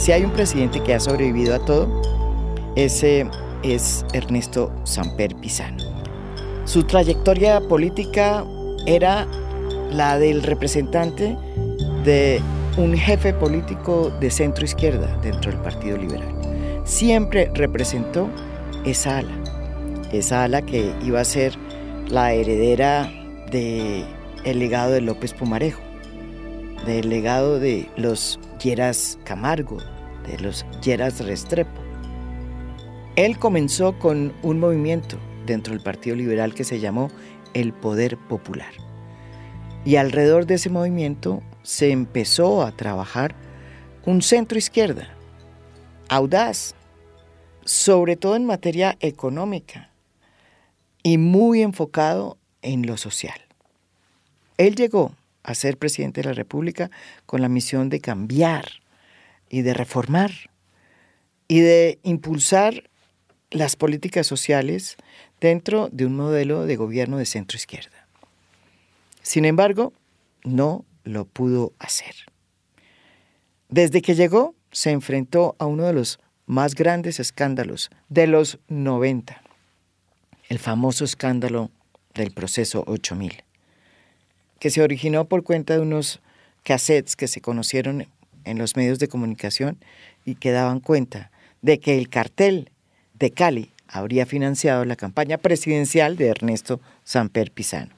Si hay un presidente que ha sobrevivido a todo, ese es Ernesto Samper Pizano. Su trayectoria política era la del representante de un jefe político de centro izquierda dentro del Partido Liberal. Siempre representó esa ala, esa ala que iba a ser la heredera del el legado de López Pumarejo, del legado de los Lleras Camargo, de los Lleras Restrepo. Él comenzó con un movimiento dentro del Partido Liberal que se llamó el Poder Popular. Y alrededor de ese movimiento se empezó a trabajar un centro izquierda, audaz, sobre todo en materia económica y muy enfocado en lo social. Él llegó a ser presidente de la República con la misión de cambiar y de reformar y de impulsar las políticas sociales dentro de un modelo de gobierno de centro izquierda. Sin embargo, no lo pudo hacer. Desde que llegó, se enfrentó a uno de los más grandes escándalos de los 90, el famoso escándalo del proceso 8000, que se originó por cuenta de unos cassettes que se conocieron en los medios de comunicación y que daban cuenta de que el cartel de Cali habría financiado la campaña presidencial de Ernesto Samper Pizano.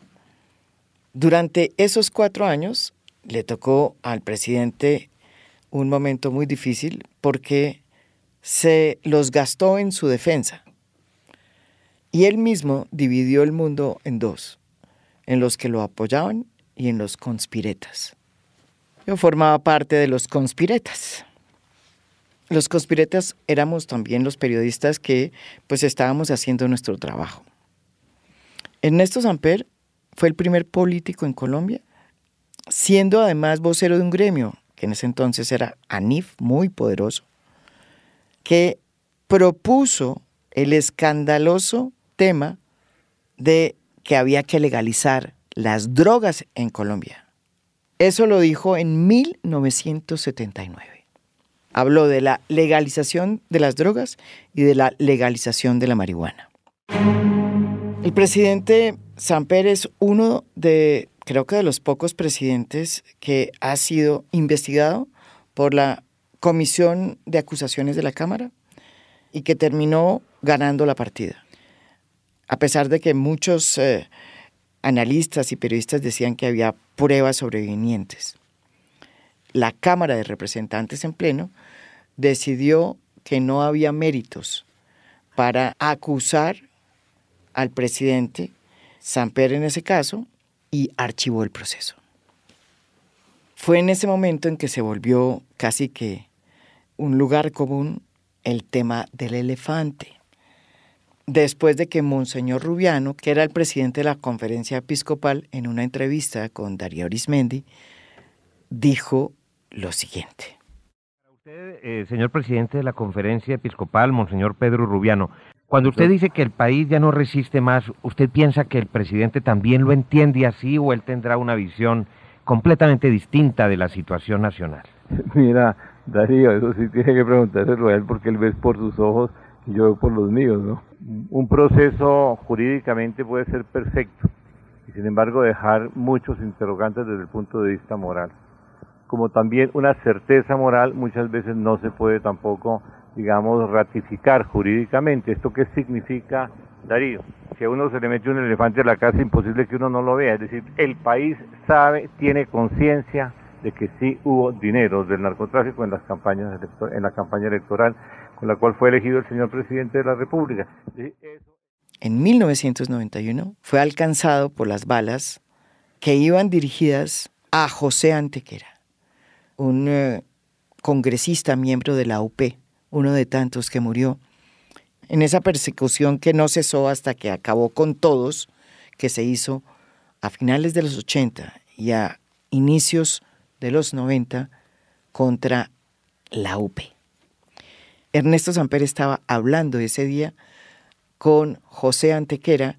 Durante esos cuatro años le tocó al presidente un momento muy difícil porque se los gastó en su defensa. Y él mismo dividió el mundo en dos, en los que lo apoyaban y en los conspiretas. Yo formaba parte de los conspiretas. Los conspiretas éramos también los periodistas que pues estábamos haciendo nuestro trabajo. Ernesto Samper fue el primer político en Colombia, siendo además vocero de un gremio, que en ese entonces era ANIF, muy poderoso, que propuso el escandaloso tema de que había que legalizar las drogas en Colombia. Eso lo dijo en 1979. Habló de la legalización de las drogas y de la legalización de la marihuana. El presidente Samper es uno de, creo que de los pocos presidentes que ha sido investigado por la comisión de acusaciones de la Cámara y que terminó ganando la partida. A pesar de que muchos eh, analistas y periodistas decían que había pruebas sobrevinientes. La Cámara de Representantes en pleno decidió que no había méritos para acusar al presidente Samper en ese caso y archivó el proceso. Fue en ese momento en que se volvió casi que un lugar común el tema del elefante. Después de que Monseñor Rubiano, que era el presidente de la conferencia episcopal, en una entrevista con Darío Arismendi, dijo lo siguiente. Usted, eh, señor presidente de la conferencia episcopal, Monseñor Pedro Rubiano, cuando usted dice que el país ya no resiste más, ¿usted piensa que el presidente también lo entiende así o él tendrá una visión completamente distinta de la situación nacional? Mira, Darío, eso sí tiene que preguntárselo a él porque él ve por sus ojos yo por los míos, ¿no? Un proceso jurídicamente puede ser perfecto y sin embargo dejar muchos interrogantes desde el punto de vista moral. Como también una certeza moral muchas veces no se puede tampoco, digamos, ratificar jurídicamente. ¿Esto qué significa, Darío? Si a uno se le mete un elefante a la casa, es imposible que uno no lo vea. Es decir, el país sabe, tiene conciencia de que sí hubo dinero del narcotráfico en las campañas en la campaña electoral con la cual fue elegido el señor presidente de la República. En 1991 fue alcanzado por las balas que iban dirigidas a José Antequera, un eh, congresista miembro de la UP, uno de tantos que murió en esa persecución que no cesó hasta que acabó con todos, que se hizo a finales de los 80 y a inicios de los 90 contra la UP. Ernesto Samper estaba hablando ese día con José Antequera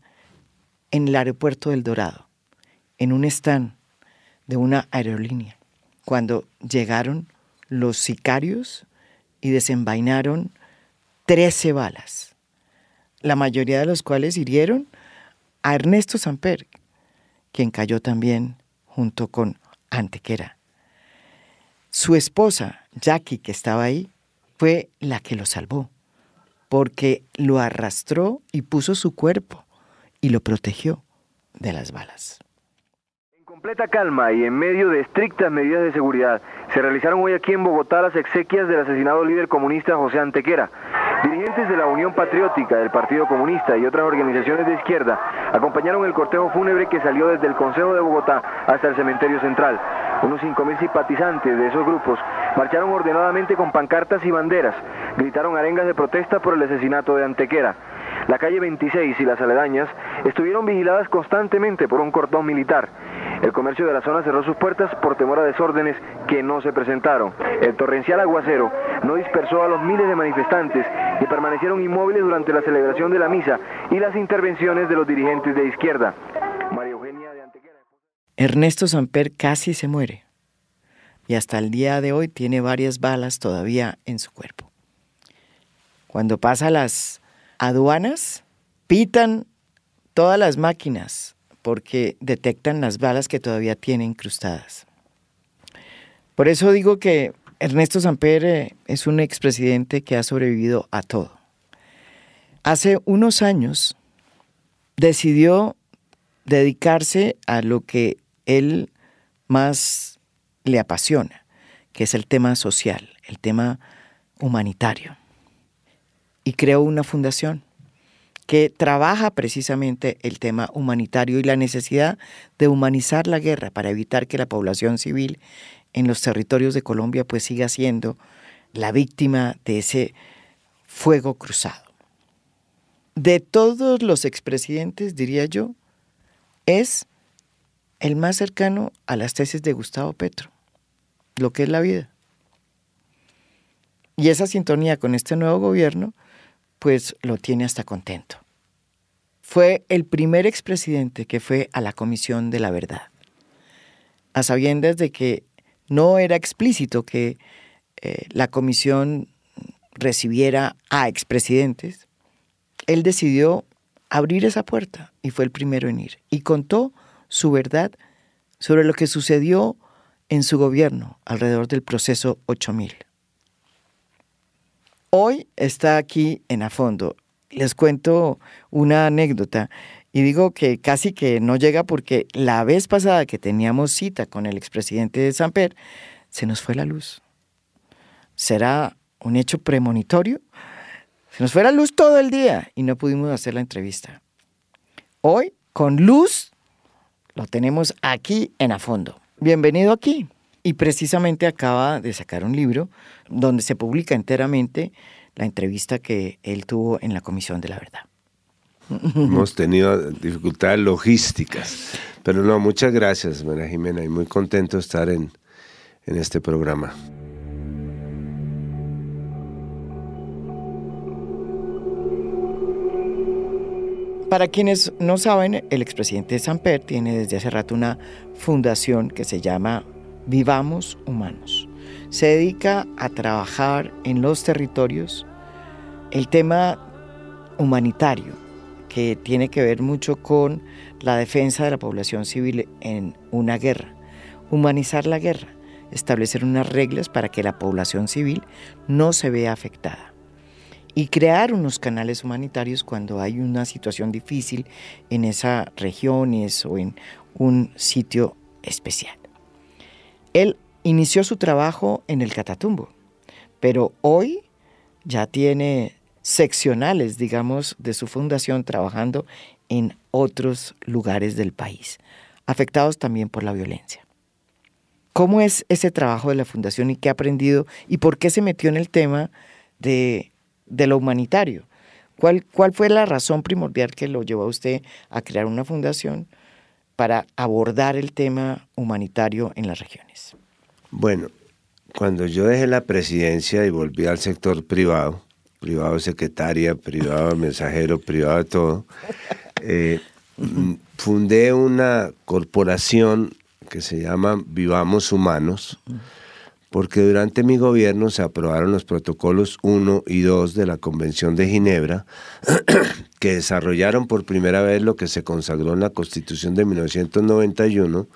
en el aeropuerto del Dorado, en un stand de una aerolínea, cuando llegaron los sicarios y desenvainaron 13 balas, la mayoría de los cuales hirieron a Ernesto Samper, quien cayó también junto con Antequera. Su esposa, Jackie, que estaba ahí, fue la que lo salvó, porque lo arrastró y puso su cuerpo y lo protegió de las balas. En completa calma y en medio de estrictas medidas de seguridad, se realizaron hoy aquí en Bogotá las exequias del asesinado líder comunista José Antequera. Dirigentes de la Unión Patriótica, del Partido Comunista y otras organizaciones de izquierda acompañaron el cortejo fúnebre que salió desde el Consejo de Bogotá hasta el cementerio central. Unos 5.000 simpatizantes de esos grupos marcharon ordenadamente con pancartas y banderas, gritaron arengas de protesta por el asesinato de Antequera. La calle 26 y las aledañas estuvieron vigiladas constantemente por un cordón militar. El comercio de la zona cerró sus puertas por temor a desórdenes que no se presentaron. El torrencial aguacero no dispersó a los miles de manifestantes que permanecieron inmóviles durante la celebración de la misa y las intervenciones de los dirigentes de izquierda. Ernesto Samper casi se muere y hasta el día de hoy tiene varias balas todavía en su cuerpo. Cuando pasa las aduanas, pitan todas las máquinas porque detectan las balas que todavía tiene incrustadas. Por eso digo que Ernesto Samper eh, es un expresidente que ha sobrevivido a todo. Hace unos años decidió dedicarse a lo que él más le apasiona, que es el tema social, el tema humanitario. Y creó una fundación que trabaja precisamente el tema humanitario y la necesidad de humanizar la guerra para evitar que la población civil en los territorios de Colombia pues siga siendo la víctima de ese fuego cruzado. De todos los expresidentes, diría yo, es el más cercano a las tesis de Gustavo Petro, lo que es la vida. Y esa sintonía con este nuevo gobierno, pues lo tiene hasta contento. Fue el primer expresidente que fue a la Comisión de la Verdad, a sabiendas de que no era explícito que eh, la comisión recibiera a expresidentes, él decidió abrir esa puerta y fue el primero en ir. Y contó su verdad sobre lo que sucedió en su gobierno alrededor del proceso 8000. Hoy está aquí en A Fondo. Les cuento una anécdota y digo que casi que no llega porque la vez pasada que teníamos cita con el expresidente de Samper, se nos fue la luz. ¿Será un hecho premonitorio? Se nos fue la luz todo el día y no pudimos hacer la entrevista. Hoy, con luz, lo tenemos aquí en A Fondo. Bienvenido aquí. Y precisamente acaba de sacar un libro donde se publica enteramente la entrevista que él tuvo en la Comisión de la Verdad. Hemos tenido dificultades logísticas, pero no, muchas gracias, María Jimena, y muy contento de estar en, en este programa. Para quienes no saben, el expresidente Samper tiene desde hace rato una fundación que se llama Vivamos Humanos. Se dedica a trabajar en los territorios el tema humanitario, que tiene que ver mucho con la defensa de la población civil en una guerra. Humanizar la guerra, establecer unas reglas para que la población civil no se vea afectada y crear unos canales humanitarios cuando hay una situación difícil en esa región o en un sitio especial. Él inició su trabajo en el Catatumbo, pero hoy ya tiene seccionales, digamos, de su fundación trabajando en otros lugares del país, afectados también por la violencia. ¿Cómo es ese trabajo de la fundación y qué ha aprendido y por qué se metió en el tema de lo humanitario. ¿Cuál, ¿Cuál fue la razón primordial que lo llevó a usted a crear una fundación para abordar el tema humanitario en las regiones? Bueno, cuando yo dejé la presidencia y volví al sector privado, privado secretaria, privado mensajero, privado todo, eh, fundé una corporación que se llama Vivamos Humanos porque durante mi gobierno se aprobaron los protocolos 1 y 2 de la Convención de Ginebra, que desarrollaron por primera vez lo que se consagró en la Constitución de 1991,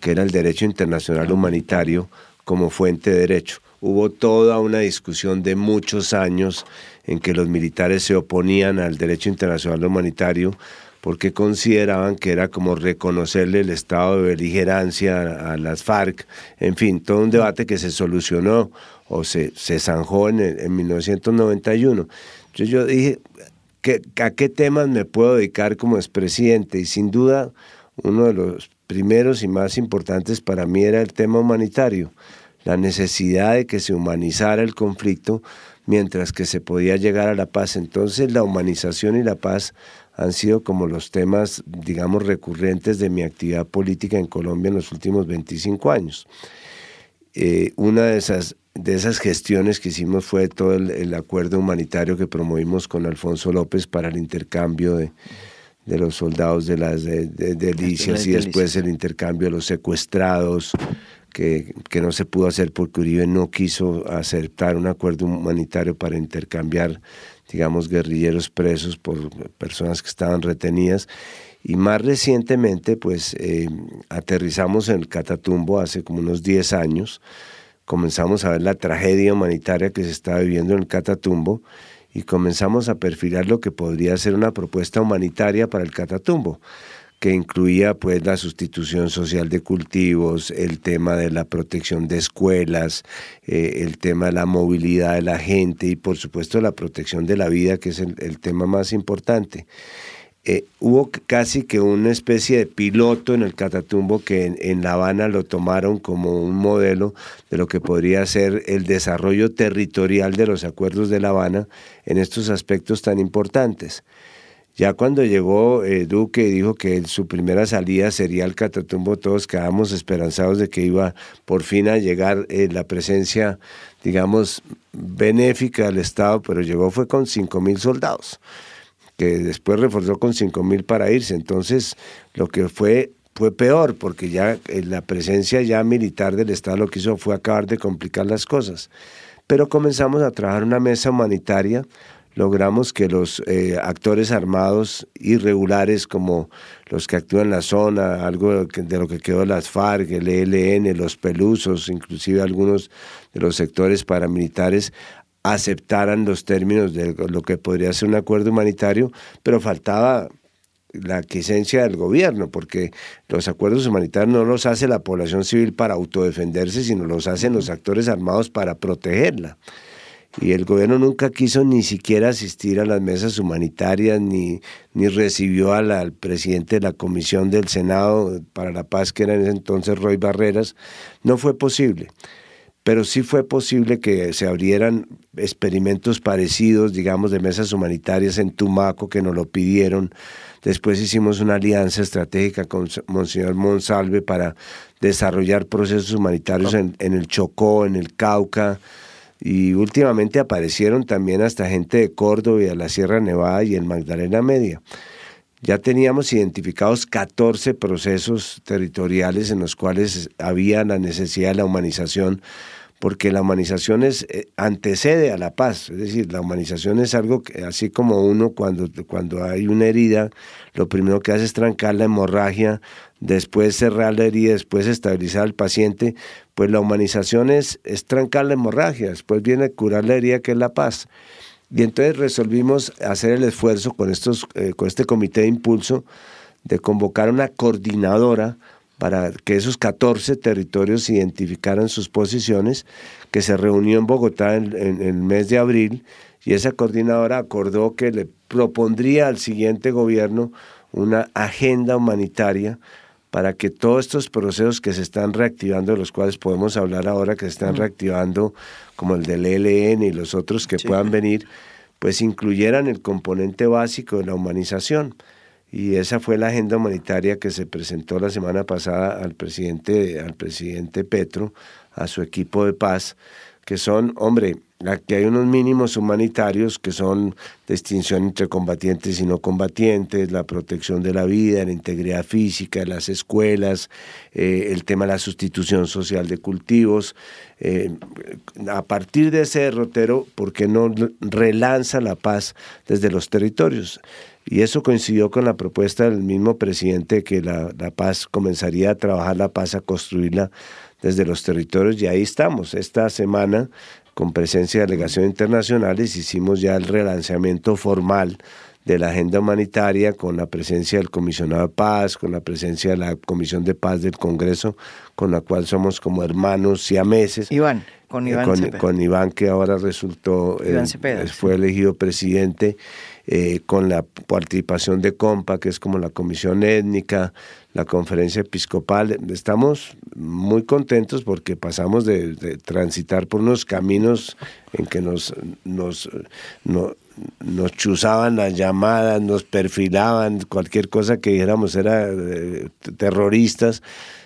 que era el derecho internacional humanitario como fuente de derecho. Hubo toda una discusión de muchos años en que los militares se oponían al derecho internacional humanitario porque consideraban que era como reconocerle el estado de beligerancia a, las FARC, en fin, todo un debate que se solucionó o se, se zanjó en, en 1991. Entonces yo dije, ¿a qué temas me puedo dedicar como expresidente? Y sin duda, uno de los primeros y más importantes para mí era el tema humanitario, la necesidad de que se humanizara el conflicto mientras que se podía llegar a la paz. Entonces la humanización y la paz han sido como los temas, digamos, recurrentes de mi actividad política en Colombia en los últimos 25 años. Eh, una de esas, de esas gestiones que hicimos fue todo el, acuerdo humanitario que promovimos con Alfonso López para el intercambio de, los soldados de las delicias y después el intercambio de los secuestrados, que, que, no se pudo hacer porque Uribe no quiso aceptar un acuerdo humanitario para intercambiar digamos, guerrilleros presos por personas que estaban retenidas. Y más recientemente, pues, eh, aterrizamos en el Catatumbo hace como unos 10 años. Comenzamos a ver la tragedia humanitaria que se estaba viviendo en el Catatumbo y comenzamos a perfilar lo que podría ser una propuesta humanitaria para el Catatumbo que incluía pues la sustitución social de cultivos, el tema de la protección de escuelas, eh, el tema de la movilidad de la gente y por supuesto la protección de la vida, que es el, tema más importante. Eh, hubo casi que una especie de piloto en el Catatumbo que en, en, La Habana lo tomaron como un modelo de lo que podría ser el desarrollo territorial de los acuerdos de La Habana en estos aspectos tan importantes. Ya cuando llegó eh, Duque y dijo que su primera salida sería el Catatumbo, todos quedamos esperanzados de que iba por fin a llegar eh, la presencia, digamos, benéfica del Estado, pero llegó fue con cinco mil soldados, que después reforzó con cinco mil para irse. Entonces, lo que fue fue peor, porque ya eh, la presencia ya militar del Estado lo que hizo fue acabar de complicar las cosas. Pero comenzamos a trabajar una mesa humanitaria logramos que los eh, actores armados irregulares como los que actúan en la zona, algo de lo que quedó las FARC, el ELN, los pelusos, inclusive algunos de los sectores paramilitares, aceptaran los términos de lo que podría ser un acuerdo humanitario, pero faltaba la quiescencia del gobierno, porque los acuerdos humanitarios no los hace la población civil para autodefenderse, sino los hacen los actores armados para protegerla y el gobierno nunca quiso ni siquiera asistir a las mesas humanitarias ni, ni recibió al, presidente de la Comisión del Senado para la Paz, que era en ese entonces Roy Barreras. No fue posible, pero sí fue posible que se abrieran experimentos parecidos, digamos, de mesas humanitarias en Tumaco, que nos lo pidieron. Después hicimos una alianza estratégica con Monseñor Monsalve para desarrollar procesos humanitarios en, en el Chocó, en el Cauca, y últimamente aparecieron también hasta gente de Córdoba y de la Sierra Nevada y el Magdalena Media. Ya teníamos identificados 14 procesos territoriales en los cuales había la necesidad de la humanización, porque la humanización es, eh, antecede a la paz, es decir, la humanización es algo que, así como uno cuando, cuando hay una herida, lo primero que hace es trancar la hemorragia, después cerrar la herida, después estabilizar al paciente, pues la humanización es, es trancar la hemorragia, después viene curar la herida que es la paz. Y entonces resolvimos hacer el esfuerzo con, estos, eh, con este comité de impulso de convocar una coordinadora para que esos 14 territorios identificaran sus posiciones, que se reunió en Bogotá en, en el mes de abril, y esa coordinadora acordó que le propondría al siguiente gobierno una agenda humanitaria para que todos estos procesos que se están reactivando, de los cuales podemos hablar ahora, que se están reactivando, como el del ELN y los otros que puedan venir, pues incluyeran el componente básico de la humanización. Y esa fue la agenda humanitaria que se presentó la semana pasada al presidente, al presidente Petro, a su equipo de paz, que son, hombre, Aquí hay unos mínimos humanitarios que son distinción entre combatientes y no combatientes, la protección de la vida, la integridad física las escuelas, eh, el tema de la sustitución social de cultivos. Eh, a partir de ese derrotero, ¿por qué no relanza la paz desde los territorios? Y eso coincidió con la propuesta del mismo presidente que la, la paz comenzaría a trabajar la paz, a construirla desde los territorios y ahí estamos. Esta semana con presencia de delegaciones internacionales, hicimos ya el relanzamiento formal de la agenda humanitaria con la presencia del comisionado de paz, con la presencia de la Comisión de Paz del Congreso, con la cual somos como hermanos siameses. Iván, con Iván. con, con, Iván que ahora resultó, eh, fue elegido presidente, eh, con la participación de COMPA, que es como la comisión étnica, la conferencia episcopal. Estamos muy contentos porque pasamos de, transitar por unos caminos en que nos, nos, nos chuzaban las llamadas, nos perfilaban, cualquier cosa que dijéramos era eh, terroristas.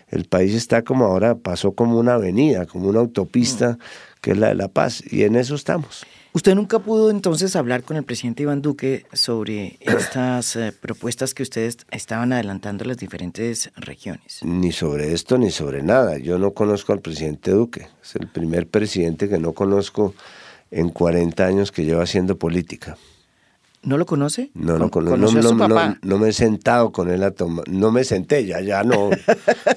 El país está como ahora, pasó como una avenida, como una autopista, que es la de la paz, y en eso estamos. ¿Usted nunca pudo entonces hablar con el presidente Iván Duque sobre estas eh, propuestas que ustedes estaban adelantando en las diferentes regiones? Ni sobre esto ni sobre nada. Yo no conozco al presidente Duque. Es el primer presidente que no conozco en 40 años que lleva haciendo política. ¿No lo conoce? No, no, no, no, no, me he sentado con él a tomar, no me senté, ya, ya no,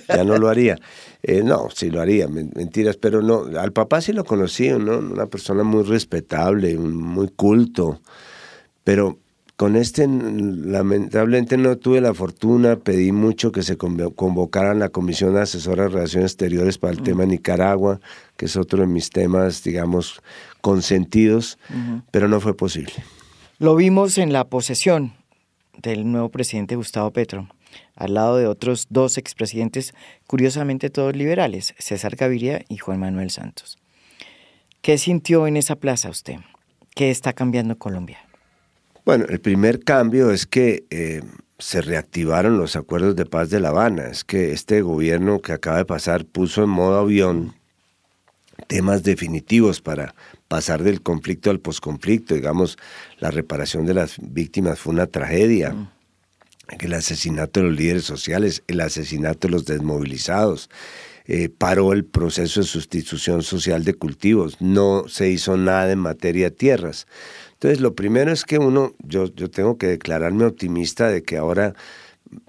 ya no lo haría. Eh, no, sí lo haría, mentiras, pero no, al papá sí lo conocí, ¿no? una persona muy respetable, muy culto, pero con este lamentablemente no tuve la fortuna, pedí mucho que se convocaran la Comisión Asesora de Relaciones Exteriores para el mm. tema Nicaragua, que es otro de mis temas, digamos, consentidos, pero no fue posible. Lo vimos en la posesión del nuevo presidente Gustavo Petro, al lado de otros dos expresidentes, curiosamente todos liberales, César Gaviria y Juan Manuel Santos. ¿Qué sintió en esa plaza usted? ¿Qué está cambiando Colombia? Bueno, el primer cambio es que eh, se reactivaron los acuerdos de paz de La Habana. Es que este gobierno que acaba de pasar puso en modo avión temas definitivos para pasar del conflicto al posconflicto. Digamos, la reparación de las víctimas fue una tragedia. Mm. El asesinato de los líderes sociales, el asesinato de los desmovilizados, eh, paró el proceso de sustitución social de cultivos, no se hizo nada en materia de tierras. Entonces, lo primero es que uno, yo, yo tengo que declararme optimista de que ahora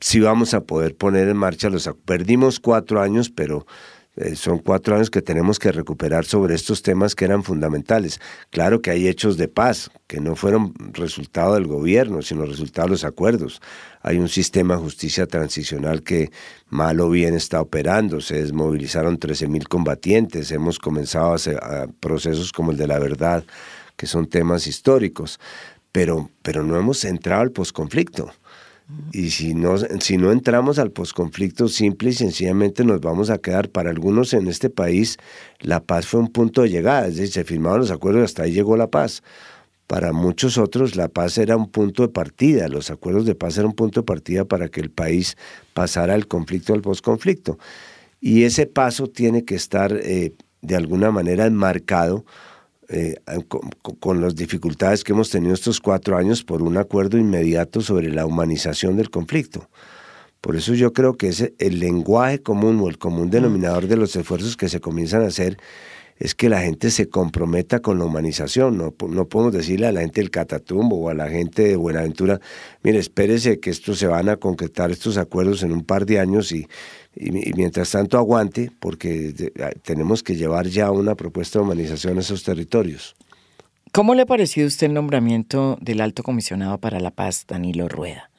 sí vamos a poder poner en marcha los... Perdimos cuatro años, pero eh, son cuatro años que tenemos que recuperar sobre estos temas que eran fundamentales. Claro que hay hechos de paz que no fueron resultado del gobierno, sino resultado de los acuerdos. Hay un sistema de justicia transicional que mal o bien está operando. Se desmovilizaron 13.000 combatientes. Hemos comenzado a hacer procesos como el de la verdad, que son temas históricos. Pero, pero no hemos entrado al posconflicto. Y si no, si no entramos al posconflicto, simple y sencillamente nos vamos a quedar. Para algunos en este país, la paz fue un punto de llegada, es decir, se firmaron los acuerdos, hasta ahí llegó la paz. Para muchos otros, la paz era un punto de partida, los acuerdos de paz eran un punto de partida para que el país pasara al conflicto al posconflicto. Y ese paso tiene que estar eh, de alguna manera enmarcado eh, con, las dificultades que hemos tenido estos cuatro años por un acuerdo inmediato sobre la humanización del conflicto. Por eso yo creo que es el lenguaje común o el común denominador de los esfuerzos que se comienzan a hacer es que la gente se comprometa con la humanización. No, no podemos decirle a la gente del Catatumbo o a la gente de Buenaventura, mire, espérese que estos se van a concretar estos acuerdos en un par de años y, y, mientras tanto aguante, porque tenemos que llevar ya una propuesta de humanización a esos territorios. ¿Cómo le ha parecido usted el nombramiento del alto comisionado para la paz, Danilo Rueda?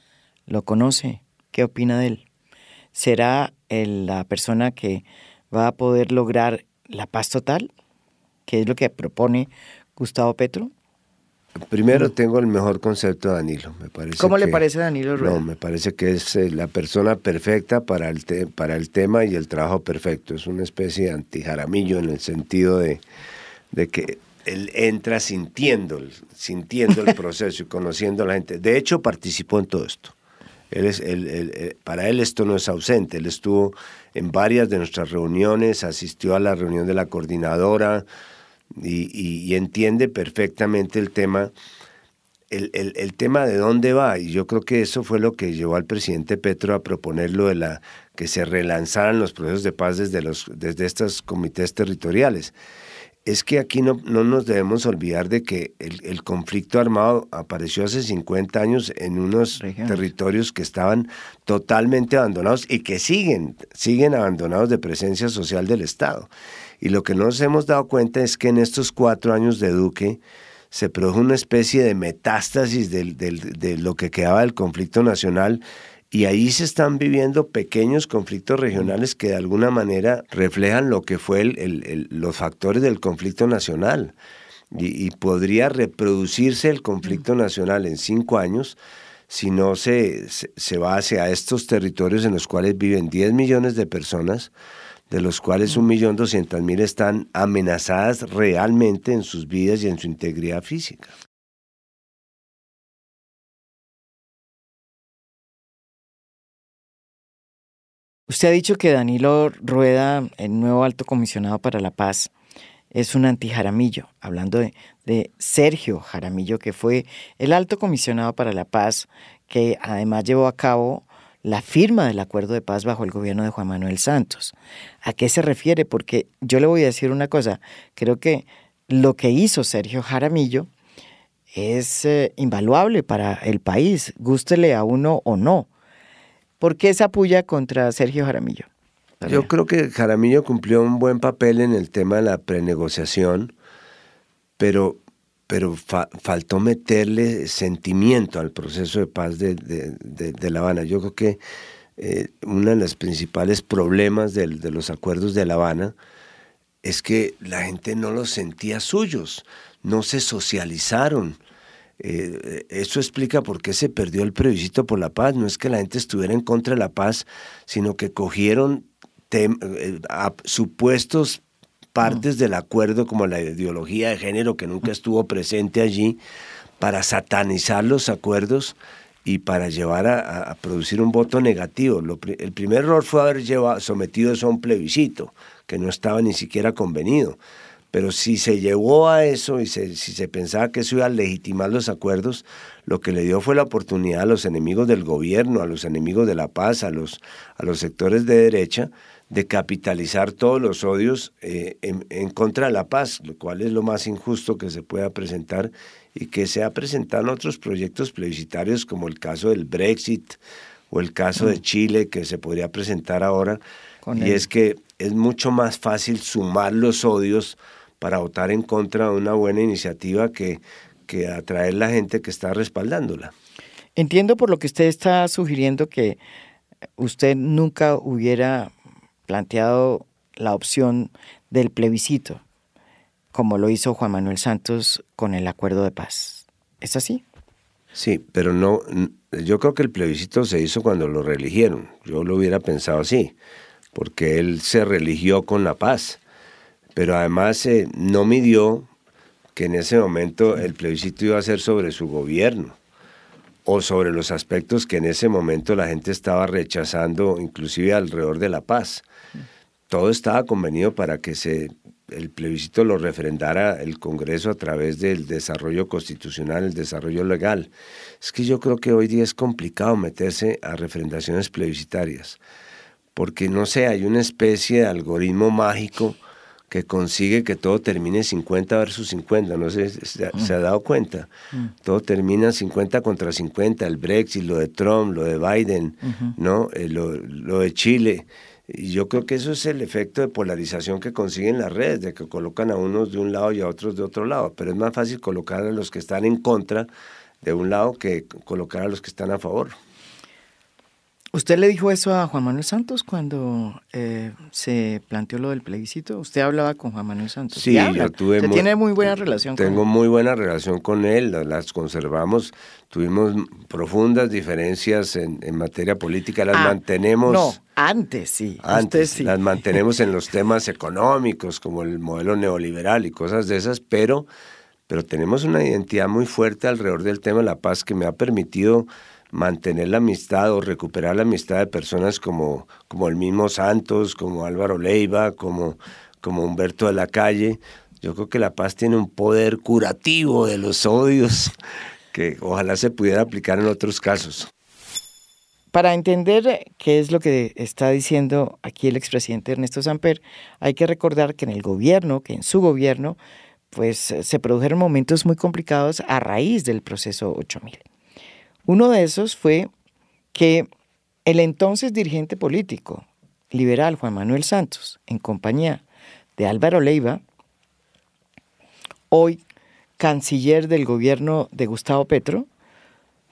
¿Lo conoce? ¿Qué opina de él? ¿Será la persona que va a poder lograr la paz total? ¿Qué es lo que propone Gustavo Petro? Primero tengo el mejor concepto de Danilo. Me parece ¿Cómo le parece Danilo Rueda? No, me parece que es eh, la persona perfecta para el, para el tema y el trabajo perfecto. Es una especie de antijaramillo en el sentido de, de que él entra sintiendo, sintiendo el proceso y conociendo a la gente. De hecho, participó en todo esto. Él es, para él esto no es ausente. Él estuvo en varias de nuestras reuniones, asistió a la reunión de la coordinadora, y, entiende perfectamente el tema, el, tema de dónde va. Y yo creo que eso fue lo que llevó al presidente Petro a proponer lo de la que se relanzaran los procesos de paz desde, los, desde estos comités territoriales es que aquí no, no, nos debemos olvidar de que el, conflicto armado apareció hace 50 años en unos territorios que estaban totalmente abandonados y que siguen, siguen abandonados de presencia social del Estado. Y lo que nos hemos dado cuenta es que en estos cuatro años de Duque se produjo una especie de metástasis de lo que quedaba del conflicto nacional y ahí se están viviendo pequeños conflictos regionales que de alguna manera reflejan lo que fue el, los factores del conflicto nacional. Y, podría reproducirse el conflicto nacional en cinco años si no se, se, va hacia estos territorios en los cuales viven 10 millones de personas, de los cuales 1.200.000 están amenazadas realmente en sus vidas y en su integridad física. Usted ha dicho que Danilo Rueda, el nuevo alto comisionado para la paz, es un anti-Jaramillo, hablando de, Sergio Jaramillo, que fue el alto comisionado para la paz, que además llevó a cabo la firma del acuerdo de paz bajo el gobierno de Juan Manuel Santos. ¿A qué se refiere? Porque yo le voy a decir una cosa, creo que lo que hizo Sergio Jaramillo es eh, invaluable para el país, gústele a uno o no. ¿Por qué esa puya contra Sergio Jaramillo? Yo creo que Jaramillo cumplió un buen papel en el tema de la prenegociación, pero, pero faltó meterle sentimiento al proceso de paz de, La Habana. Yo creo que eh, uno de los principales problemas de, de los acuerdos de La Habana es que la gente no los sentía suyos, no se socializaron eh, eso explica por qué se perdió el plebiscito por la paz. No es que la gente estuviera en contra de la paz, sino que cogieron eh, supuestos partes del acuerdo, como la ideología de género que nunca estuvo presente allí, para satanizar los acuerdos y para llevar a, producir un voto negativo. el primer error fue haber llevado, sometido eso a un plebiscito, que no estaba ni siquiera convenido. Pero si se llevó a eso y si se pensaba que eso iba a legitimar los acuerdos, lo que le dio fue la oportunidad a los enemigos del gobierno, a los enemigos de la paz, a los, a los sectores de derecha, de capitalizar todos los odios eh, en, contra de la paz, lo cual es lo más injusto que se pueda presentar y que se ha presentado en otros proyectos plebiscitarios como el caso del Brexit o el caso de mm. Chile que se podría presentar ahora. y es que es mucho más fácil sumar los odios para votar en contra de una buena iniciativa que, que atraer la gente que está respaldándola. Entiendo por lo que usted está sugiriendo que usted nunca hubiera planteado la opción del plebiscito, como lo hizo Juan Manuel Santos con el acuerdo de paz. ¿Es así? Sí, pero no, yo creo que el plebiscito se hizo cuando lo reeligieron. Yo lo hubiera pensado así, porque él se religió con la paz pero además eh, no midió que en ese momento el plebiscito iba a ser sobre su gobierno o sobre los aspectos que en ese momento la gente estaba rechazando, inclusive alrededor de la paz. Todo estaba convenido para que se, el plebiscito lo referendara el Congreso a través del desarrollo constitucional, el desarrollo legal. Es que yo creo que hoy día es complicado meterse a referendaciones plebiscitarias, porque no sé, hay una especie de algoritmo mágico que consigue que todo termine 50 versus 50, no sé, se, mm. se ha dado cuenta. Mm. Todo termina 50 contra 50, el Brexit, lo de Trump, lo de Biden, ¿no? Eh, lo, lo, de Chile. Y yo creo que eso es el efecto de polarización que consiguen las redes, de que colocan a unos de un lado y a otros de otro lado. Pero es más fácil colocar a los que están en contra de un lado que colocar a los que están a favor. ¿Usted le dijo eso a Juan Manuel Santos cuando eh, se planteó lo del plebiscito? ¿Usted hablaba con Juan Manuel Santos? Sí, yo tuve... ¿Usted tiene muy buena relación con él? Tengo muy buena relación con él, las conservamos. Tuvimos profundas diferencias en, materia política, las ah, mantenemos... No, antes sí. Antes, sí. las mantenemos en los temas económicos, como el modelo neoliberal y cosas de esas, pero, pero tenemos una identidad muy fuerte alrededor del tema de la paz que me ha permitido mantener la amistad o recuperar la amistad de personas como, como el mismo Santos, como Álvaro Leiva, como, como Humberto de la Calle, Yo creo que la paz tiene un poder curativo de los odios que ojalá se pudiera aplicar en otros casos. Para entender qué es lo que está diciendo aquí el expresidente Ernesto Samper, hay que recordar que en el gobierno, que en su gobierno, pues se produjeron momentos muy complicados a raíz del proceso 8000. Uno de esos fue que el entonces dirigente político liberal Juan Manuel Santos, en compañía de Álvaro Leiva, hoy canciller del gobierno de Gustavo Petro,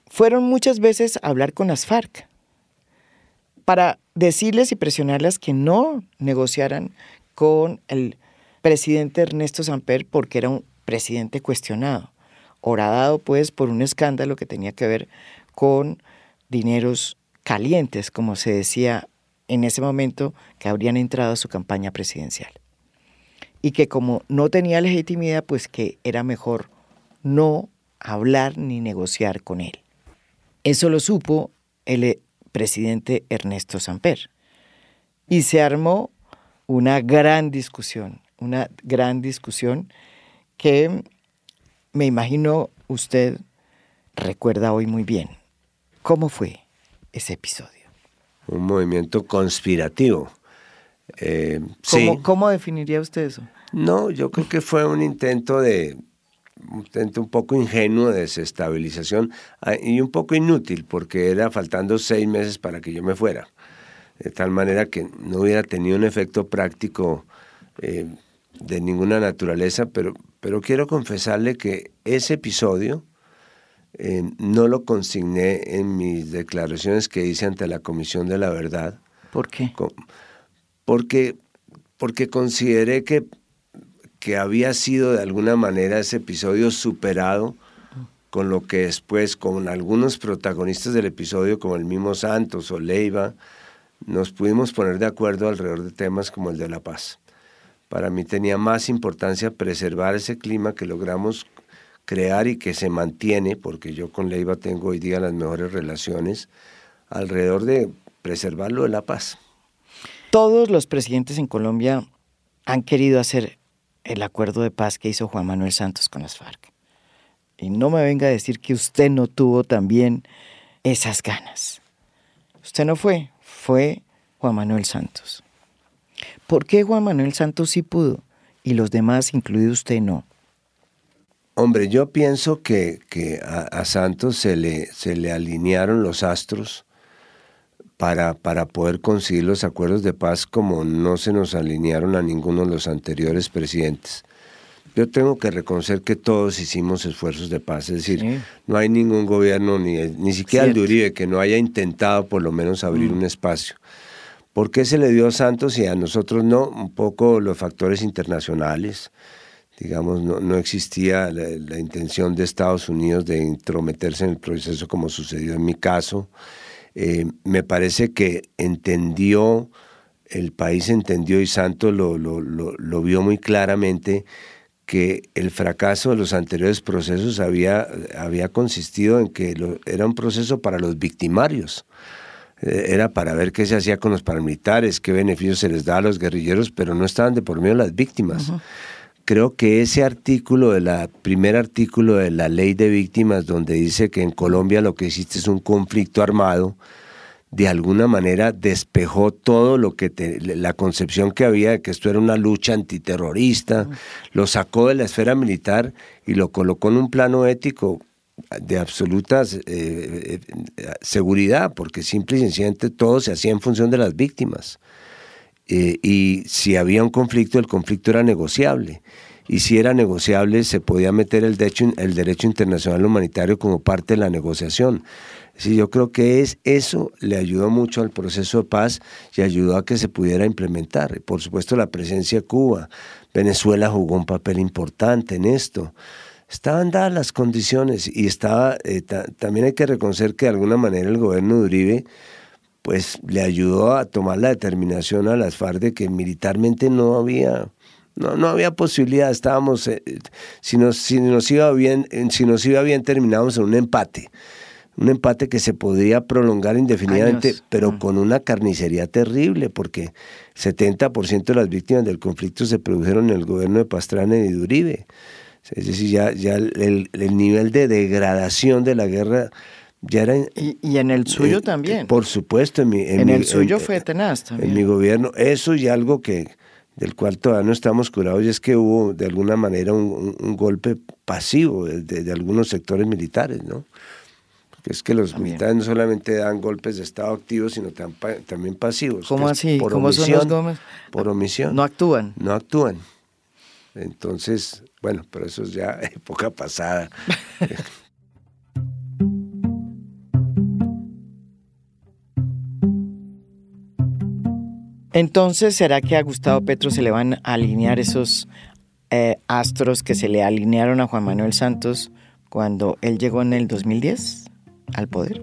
fueron muchas veces a hablar con las FARC para decirles y presionarlas que no negociaran con el presidente Ernesto Samper porque era un presidente cuestionado, horadado pues por un escándalo que tenía que ver con dineros calientes, como se decía en ese momento, que habrían entrado a su campaña presidencial. Y que como no tenía legitimidad, pues que era mejor no hablar ni negociar con él. Eso lo supo el presidente Ernesto Samper. Y se armó una gran discusión, una gran discusión que me imagino usted recuerda hoy muy bien. ¿Cómo fue ese episodio? Un movimiento conspirativo. Eh, ¿Cómo, ¿Cómo definiría usted eso? No, yo creo que fue un intento de, un intento un poco ingenuo de desestabilización ah, y un poco inútil porque era faltando seis meses para que yo me fuera. De tal manera que no hubiera tenido un efecto práctico eh, de ninguna naturaleza, pero, pero quiero confesarle que ese episodio eh, no lo consigné en mis declaraciones que hice ante la Comisión de la Verdad. ¿Por qué? Porque, porque consideré que que había sido de alguna manera ese episodio superado con lo que después, con algunos protagonistas del episodio, como el mismo Santos o Leiva, nos pudimos poner de acuerdo alrededor de temas como el de la paz. Para mí tenía más importancia preservar ese clima que logramos crear y que se mantiene, porque yo con Leiva tengo hoy día las mejores relaciones, alrededor de preservarlo de la paz. Todos los presidentes en Colombia han querido hacer el acuerdo de paz que hizo Juan Manuel Santos con las FARC. Y no me venga a decir que usted no tuvo también esas ganas. Usted no fue, fue Juan Manuel Santos. ¿Por qué Juan Manuel Santos sí pudo y los demás, incluido usted, no? Hombre, yo pienso que, a, a, Santos se le, se le alinearon los astros para, para poder conseguir los acuerdos de paz como no se nos alinearon a ninguno de los anteriores presidentes. Yo tengo que reconocer que todos hicimos esfuerzos de paz, es decir, no hay ningún gobierno, ni, ni siquiera el de Uribe, que no haya intentado por lo menos abrir mm. un espacio. ¿Por qué se le dio a Santos y a nosotros no? Un poco los factores internacionales. Digamos, no, existía la, la intención de Estados Unidos de intrometerse en el proceso como sucedió en mi caso. Eh, me parece que entendió, el país entendió y Santos lo, lo, lo, vio muy claramente que el fracaso de los anteriores procesos había, había consistido en que era un proceso para los victimarios. Eh, era para ver qué se hacía con los paramilitares, qué beneficios se les da a los guerrilleros, pero no estaban de por medio las víctimas. Creo que ese artículo, de la primer artículo de la ley de víctimas, donde dice que en Colombia lo que existe es un conflicto armado, de alguna manera despejó todo lo que la concepción que había de que esto era una lucha antiterrorista, lo sacó de la esfera militar y lo colocó en un plano ético de absoluta eh, eh, seguridad, porque simple y sencillamente todo se hacía en función de las víctimas. Eh, y si había un conflicto, el conflicto era negociable. Y si era negociable, se podía meter el derecho, el derecho internacional humanitario como parte de la negociación. Sí, yo creo que es, eso le ayudó mucho al proceso de paz y ayudó a que se pudiera implementar. Por supuesto, la presencia de Cuba. Venezuela jugó un papel importante en esto. Estaban dadas las condiciones y estaba, eh, también hay que reconocer que de alguna manera el gobierno de Uribe pues le ayudó a tomar la determinación a las FARC de que militarmente no había, no, no había posibilidad, estábamos, eh, si, nos, si, nos iba bien, si nos iba bien terminábamos en un empate, un empate que se podría prolongar indefinidamente, pero mm. con una carnicería terrible, porque 70% de las víctimas del conflicto se produjeron en el gobierno de Pastrana y de Uribe. Es decir, ya, ya el, nivel de degradación de la guerra ya era... Y, en el suyo también. Por supuesto, en, mi, en, el suyo fue tenaz también. En mi gobierno, eso y algo que del cual todavía no estamos curados y es que hubo de alguna manera un, golpe pasivo de, de, algunos sectores militares, ¿no? que es que los militares no solamente dan golpes de Estado activos, sino también pasivos. ¿Cómo así? Por ¿Cómo son los gómez? Por omisión. No actúan. No actúan. Entonces, bueno, pero eso es ya época pasada. Entonces, ¿será que a Gustavo Petro se le van a alinear esos eh, astros que se le alinearon a Juan Manuel Santos cuando él llegó en el 2010? al poder.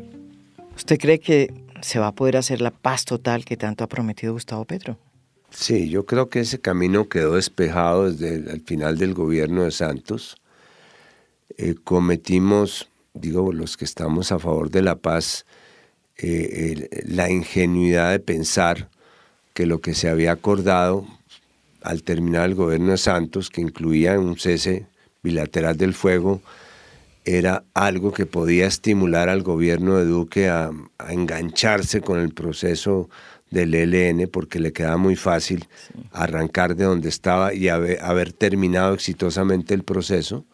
¿Usted cree que se va a poder hacer la paz total que tanto ha prometido Gustavo Petro? Sí, yo creo que ese camino quedó despejado desde el final del gobierno de Santos. Eh, cometimos, digo, los que estamos a favor de la paz, eh, la ingenuidad de pensar que lo que se había acordado al terminar el gobierno de Santos, que incluía un cese bilateral del fuego, era algo que podía estimular al gobierno de Duque a, engancharse con el proceso del ELN porque le quedaba muy fácil arrancar de donde estaba y haber, terminado exitosamente el proceso.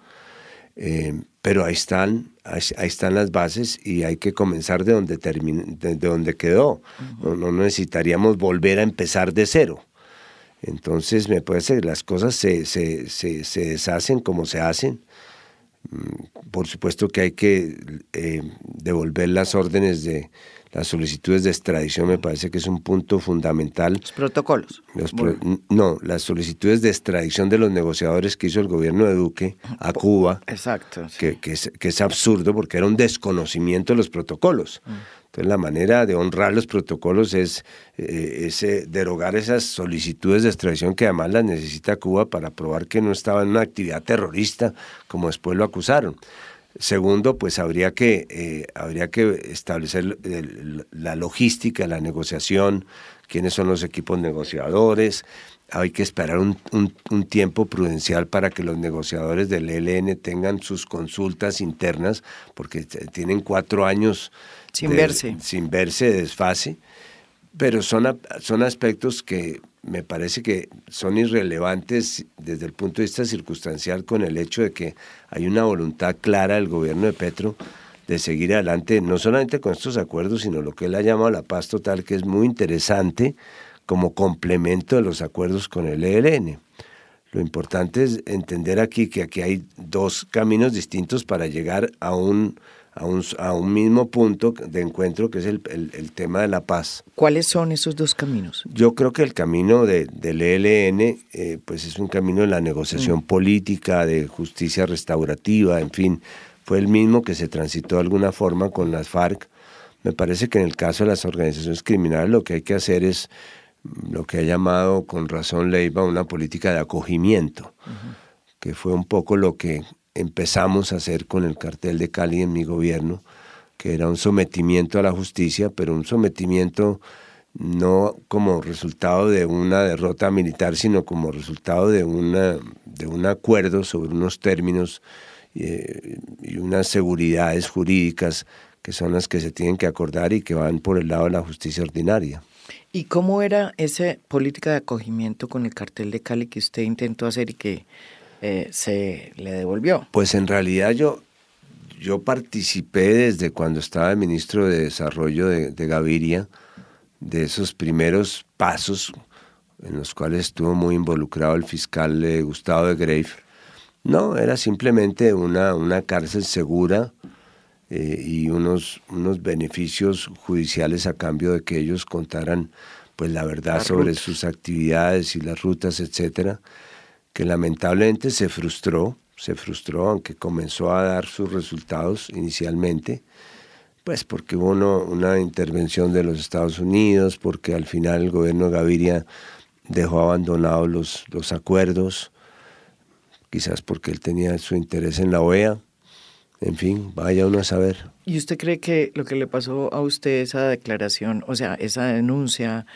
Eh, pero ahí están, ahí, están las bases y hay que comenzar de donde, de, donde quedó. no, necesitaríamos volver a empezar de cero. Entonces me parece que las cosas se, se, se, se deshacen como se hacen Mm, por supuesto que hay que eh, devolver las órdenes de las solicitudes de extradición, me parece que es un punto fundamental. Los protocolos. no, las solicitudes de extradición de los negociadores que hizo el gobierno de Duque a Cuba. Exacto. Que, es, absurdo porque era un desconocimiento de los protocolos. Mm. Entonces la manera de honrar los protocolos es, eh, eh, derogar esas solicitudes de extradición que además las necesita Cuba para probar que no estaba en una actividad terrorista como después lo acusaron. Segundo, pues habría que, eh, habría que establecer la logística, la negociación, quiénes son los equipos negociadores. Hay que esperar un, un, tiempo prudencial para que los negociadores del ELN tengan sus consultas internas, porque tienen cuatro años sin verse. Sin verse, desfase. Pero son, son aspectos que me parece que son irrelevantes desde el punto de vista circunstancial con el hecho de que hay una voluntad clara del gobierno de Petro de seguir adelante, no solamente con estos acuerdos, sino lo que él ha llamado la paz total, que es muy interesante como complemento de los acuerdos con el ELN. Lo importante es entender aquí que aquí hay dos caminos distintos para llegar a un a un, a un mismo punto de encuentro que es el, el, tema de la paz. ¿Cuáles son esos dos caminos? Yo creo que el camino de, del ELN eh, pues es un camino de la negociación mm. política, de justicia restaurativa, en fin, fue el mismo que se transitó de alguna forma con las FARC. Me parece que en el caso de las organizaciones criminales lo que hay que hacer es lo que ha llamado con razón Leiva una política de acogimiento, que fue un poco lo que empezamos a hacer con el cartel de Cali en mi gobierno, que era un sometimiento a la justicia, pero un sometimiento no como resultado de una derrota militar, sino como resultado de, una, de un acuerdo sobre unos términos eh, y unas seguridades jurídicas que son las que se tienen que acordar y que van por el lado de la justicia ordinaria. ¿Y cómo era esa política de acogimiento con el cartel de Cali que usted intentó hacer y que eh, se le devolvió. Pues en realidad yo, yo participé desde cuando estaba ministro de Desarrollo de, Gaviria, de esos primeros pasos en los cuales estuvo muy involucrado el fiscal eh, Gustavo de Grave. No, era simplemente una, una cárcel segura eh, y unos, unos beneficios judiciales a cambio de que ellos contaran pues la verdad sobre sus actividades y las rutas, etcétera que lamentablemente se frustró, se frustró, aunque comenzó a dar sus resultados inicialmente, pues porque hubo una intervención de los Estados Unidos, porque al final el gobierno de Gaviria dejó abandonados los, los acuerdos, quizás porque él tenía su interés en la OEA, en fin, vaya uno a saber. ¿Y usted cree que lo que le pasó a usted, esa declaración, o sea, esa denuncia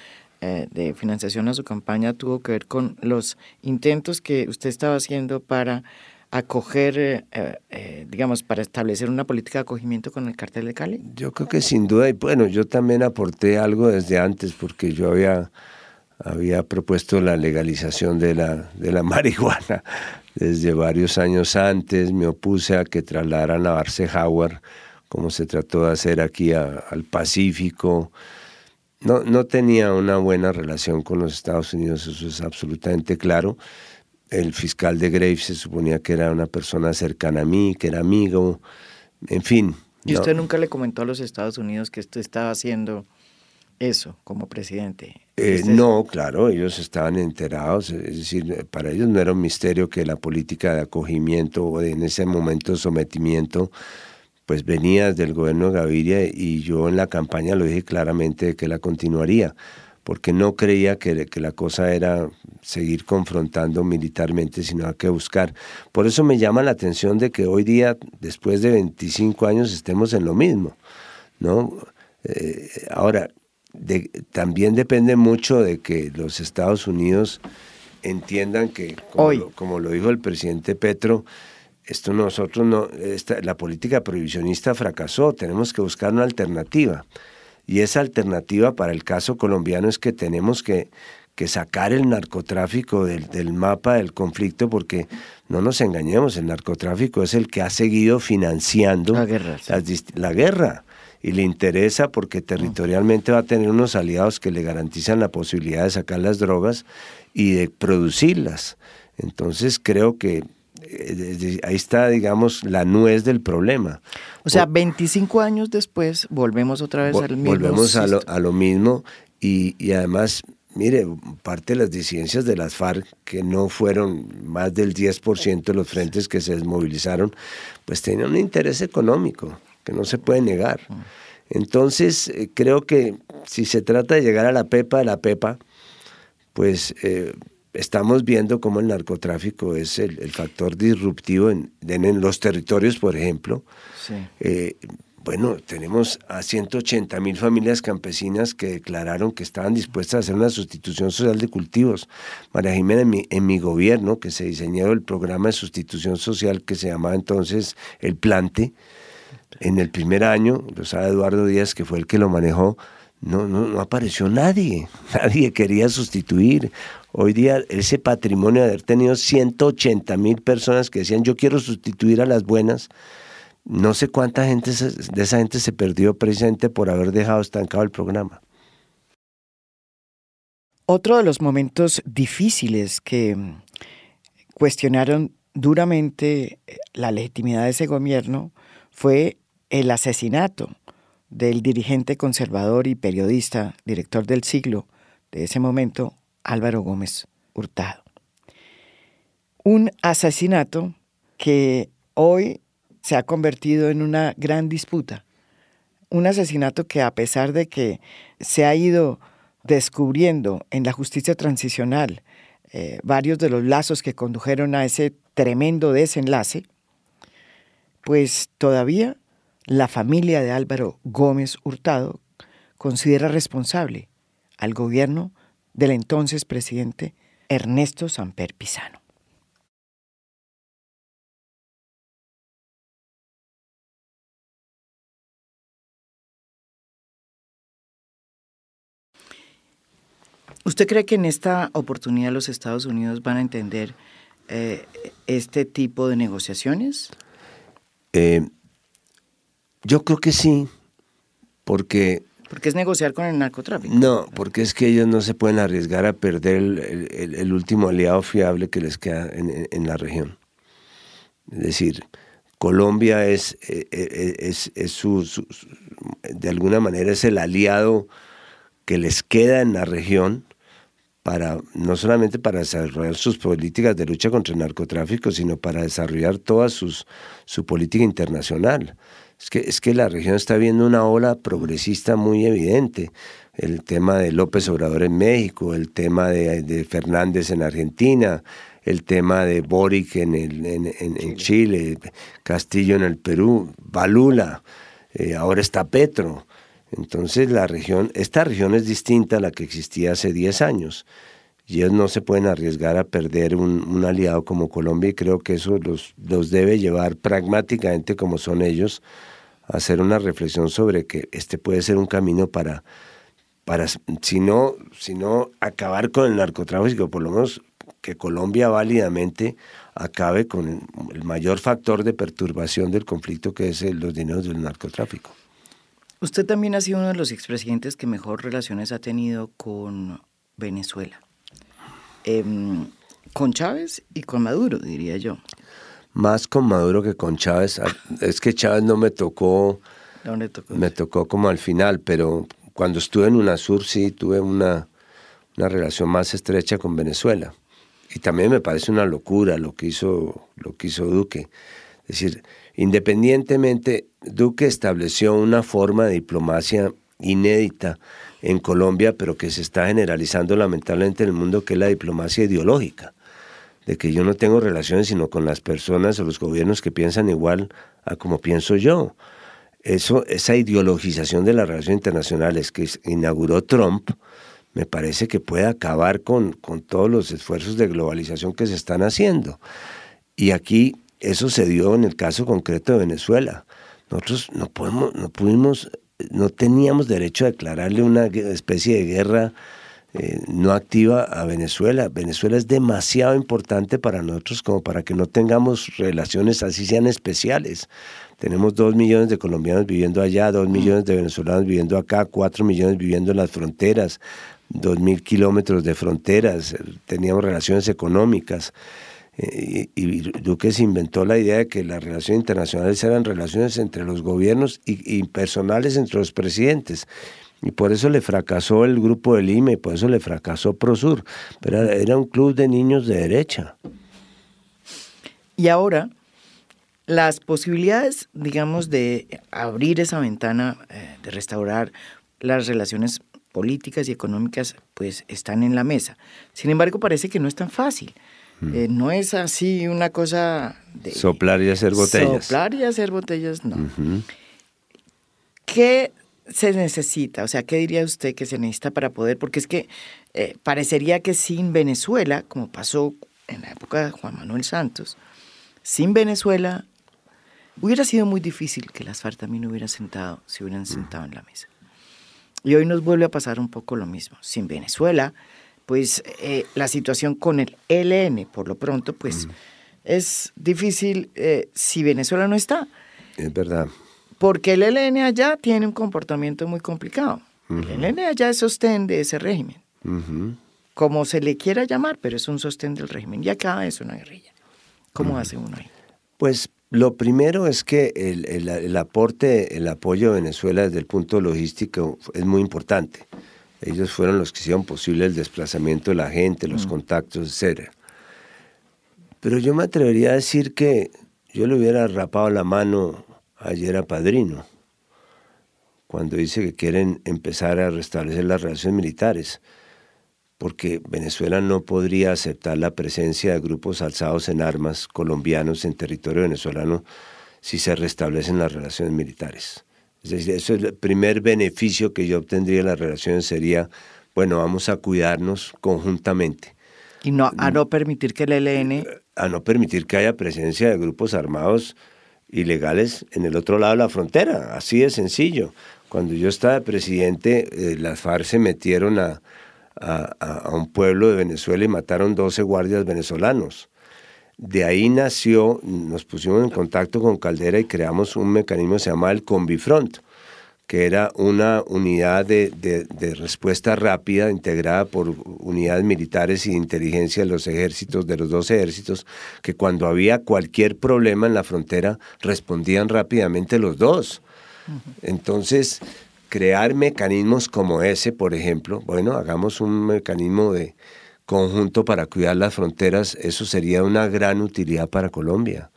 eh, de financiación a su campaña, tuvo que ver con los intentos que usted estaba haciendo para acoger, eh, eh, digamos, para establecer una política de acogimiento con el cartel de Cali? Yo creo que sin duda, y bueno, yo también aporté algo desde antes, porque yo había, había propuesto la legalización de la, de la marihuana desde varios años antes, me opuse a que trasladaran a Barce Howard, como se trató de hacer aquí al Pacífico. No, no tenía una buena relación con los Estados Unidos, eso es absolutamente claro el fiscal de Graves se suponía que era una persona cercana a mí, que era amigo, en fin. ¿Y usted nunca le comentó a los Estados Unidos que usted estaba haciendo eso como presidente? Eh, no, claro, ellos estaban enterados, es decir, para ellos no era un misterio que la política de acogimiento o de, en ese momento sometimiento pues venía del gobierno de Gaviria y yo en la campaña lo dije claramente que la continuaría porque no creía que, la cosa era seguir confrontando militarmente, sino hay que buscar. Por eso me llama la atención de que hoy día, después de 25 años, estemos en lo mismo. ¿no? Eh, ahora, también depende mucho de que los Estados Unidos entiendan que, como, Lo, como lo dijo el presidente Petro, esto nosotros no, la política prohibicionista fracasó, tenemos que buscar una alternativa. Y esa alternativa para el caso colombiano es que tenemos que, sacar el narcotráfico del, mapa del conflicto porque no nos engañemos, el narcotráfico es el que ha seguido financiando la guerra, la guerra y le interesa porque territorialmente va a tener unos aliados que le garantizan la posibilidad de sacar las drogas y de producirlas. Entonces creo que ahí está, digamos, la nuez del problema. O sea, 25 años después volvemos otra vez al mismo. Volvemos a lo, a lo, mismo y, y, además, mire, parte de las disidencias de las FARC, que no fueron más del 10% de los frentes que se desmovilizaron, pues tenían un interés económico que no se puede negar. Mm. Entonces, eh, creo que si se trata de llegar a la pepa de la pepa, pues... Eh, estamos viendo cómo el narcotráfico es el, factor disruptivo en, los territorios, por ejemplo. Eh, bueno, tenemos a 180 mil familias campesinas que declararon que estaban dispuestas a hacer una sustitución social de cultivos. María Jimena, en mi, en mi gobierno, que se diseñó el programa de sustitución social que se llamaba entonces el Plante, en el primer año, lo sabe Eduardo Díaz, que fue el que lo manejó, no, no, no apareció nadie, nadie quería sustituir. Hoy día ese patrimonio de haber tenido 180 mil personas que decían yo quiero sustituir a las buenas, no sé cuánta gente de esa gente se perdió precisamente por haber dejado estancado el programa. Otro de los momentos difíciles que mm, cuestionaron duramente eh, la legitimidad de ese gobierno fue el asesinato del dirigente conservador y periodista, director del siglo de ese momento, Álvaro Gómez Hurtado. Un asesinato que hoy se ha convertido en una gran disputa. Un asesinato que a pesar de que se ha ido descubriendo en la justicia transicional eh, varios de los lazos que condujeron a ese tremendo desenlace, pues todavía la familia de Álvaro Gómez Hurtado considera responsable al gobierno del entonces presidente Ernesto Samper Pizano. ¿Usted cree que en esta oportunidad los Estados Unidos van a entender eh, este tipo de negociaciones? Eh, yo creo que sí, porque... Porque es negociar con el narcotráfico. No, porque es que ellos no se pueden arriesgar a perder el, último aliado fiable que les queda en, la región. Es decir, Colombia es, eh, eh, es, es su, de alguna manera es el aliado que les queda en la región para no solamente para desarrollar sus políticas de lucha contra el narcotráfico, sino para desarrollar toda sus, su política internacional. Es que, es que la región está viendo una ola progresista muy evidente. El tema de López Obrador en México, el tema de, Fernández en Argentina, el tema de Boric en, el, en, Chile. Castillo en el Perú, Balula, eh, ahora está Petro. Entonces la región, esta región es distinta a la que existía hace 10 años y ellos no se pueden arriesgar a perder un, aliado como Colombia y creo que eso los, los debe llevar pragmáticamente como son ellos a hacer una reflexión sobre que este puede ser un camino para, para si, no, si no acabar con el narcotráfico, por lo menos que Colombia válidamente acabe con el mayor factor de perturbación del conflicto que es los dineros del narcotráfico. Usted también ha sido uno de los expresidentes que mejor relaciones ha tenido con Venezuela. Em, con Chávez y con Maduro, diría yo. Más con Maduro que con Chávez. Ah, es que Chávez no me tocó. ¿Dónde tocó? Me tocó como al final, pero cuando estuve en UNASUR sí tuve una, una relación más estrecha con Venezuela. Y también me parece una locura lo que hizo, lo que hizo Duque. Es decir, independientemente, Duque estableció una forma de diplomacia inédita en Colombia, pero que se está generalizando lamentablemente en el mundo, que es la diplomacia ideológica, de que yo no tengo relaciones sino con las personas o los gobiernos que piensan igual a como pienso yo. Eso, esa ideologización de las relaciones internacionales que inauguró Trump, me parece que puede acabar con, con todos los esfuerzos de globalización que se están haciendo. Y aquí eso se dio en el caso concreto de Venezuela. Nosotros no, podemos, no pudimos no teníamos derecho a declararle una especie de guerra eh, no activa a Venezuela. Venezuela es demasiado importante para nosotros como para que no tengamos relaciones así sean especiales. Tenemos dos millones de colombianos viviendo allá, dos millones de venezolanos viviendo acá, cuatro millones viviendo en las fronteras, dos mil kilómetros de fronteras, teníamos relaciones económicas. Eh, y, Duque se inventó la idea de que las relaciones internacionales eran relaciones entre los gobiernos y, personales entre los presidentes. Y por eso le fracasó el grupo del IME, y por eso le fracasó Prosur. Pero era un club de niños de derecha. Y ahora, las posibilidades, digamos, de abrir esa ventana, eh, de restaurar las relaciones políticas y económicas, pues están en la mesa. Sin embargo, parece que no es tan fácil. Eh, no es así una cosa de... Soplar y hacer botellas. Soplar y hacer botellas, no. ¿Qué se necesita? O sea, ¿qué diría usted que se necesita para poder? Porque es que eh, parecería que sin Venezuela, como pasó en la época de Juan Manuel Santos, sin Venezuela hubiera sido muy difícil que las FARC también hubieran sentado, se hubieran sentado en la mesa. Y hoy nos vuelve a pasar un poco lo mismo. Sin Venezuela, pues eh, la situación con el ELN, por lo pronto, pues es difícil eh, si Venezuela no está. Es verdad. Porque el ELN allá tiene un comportamiento muy complicado. El ELN allá es sostén de ese régimen. Como se le quiera llamar, pero es un sostén del régimen. Y acá es una guerrilla. ¿Cómo hace uno ahí? Pues lo primero es que el, el, aporte, el apoyo de Venezuela desde el punto logístico es muy importante. Ellos fueron los que hicieron posible el desplazamiento de la gente, los mm. contactos, etc. Pero yo me atrevería a decir que yo le hubiera rapado la mano ayer a Padrino, cuando dice que quieren empezar a restablecer las relaciones militares, porque Venezuela no podría aceptar la presencia de grupos alzados en armas colombianos en territorio venezolano si se restablecen las relaciones militares. Es decir, eso es el primer beneficio que yo obtendría de las relaciones sería, bueno, vamos a cuidarnos conjuntamente. Y no, a no permitir que el ELN... A no permitir que haya presencia de grupos armados ilegales en el otro lado de la frontera, así de sencillo. Cuando yo estaba presidente, eh, las FARC se metieron a, a, un pueblo de Venezuela y mataron 12 guardias venezolanos. De ahí nació, nos pusimos en contacto con Caldera y creamos un mecanismo que se llama el Combifront, que era una unidad de, respuesta rápida integrada por unidades militares y de inteligencia de los ejércitos, de los dos ejércitos, que cuando había cualquier problema en la frontera respondían rápidamente los dos. Entonces, crear mecanismos como ese, por ejemplo, bueno, hagamos un mecanismo de, conjunto para cuidar las fronteras, eso sería una gran utilidad para Colombia.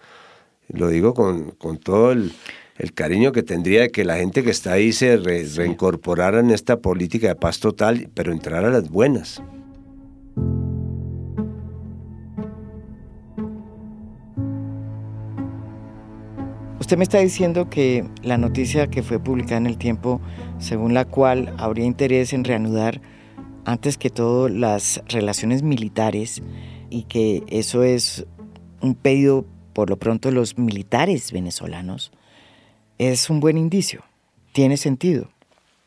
Lo digo con, con todo el, el, cariño que tendría que la gente que está ahí se reincorporara en esta política de paz total, pero entrar a las buenas. Usted me está diciendo que la noticia que fue publicada en el tiempo, según la cual habría interés en reanudar antes que todo las relaciones militares y que eso es un pedido por lo pronto de los militares venezolanos, es un buen indicio. Tiene sentido.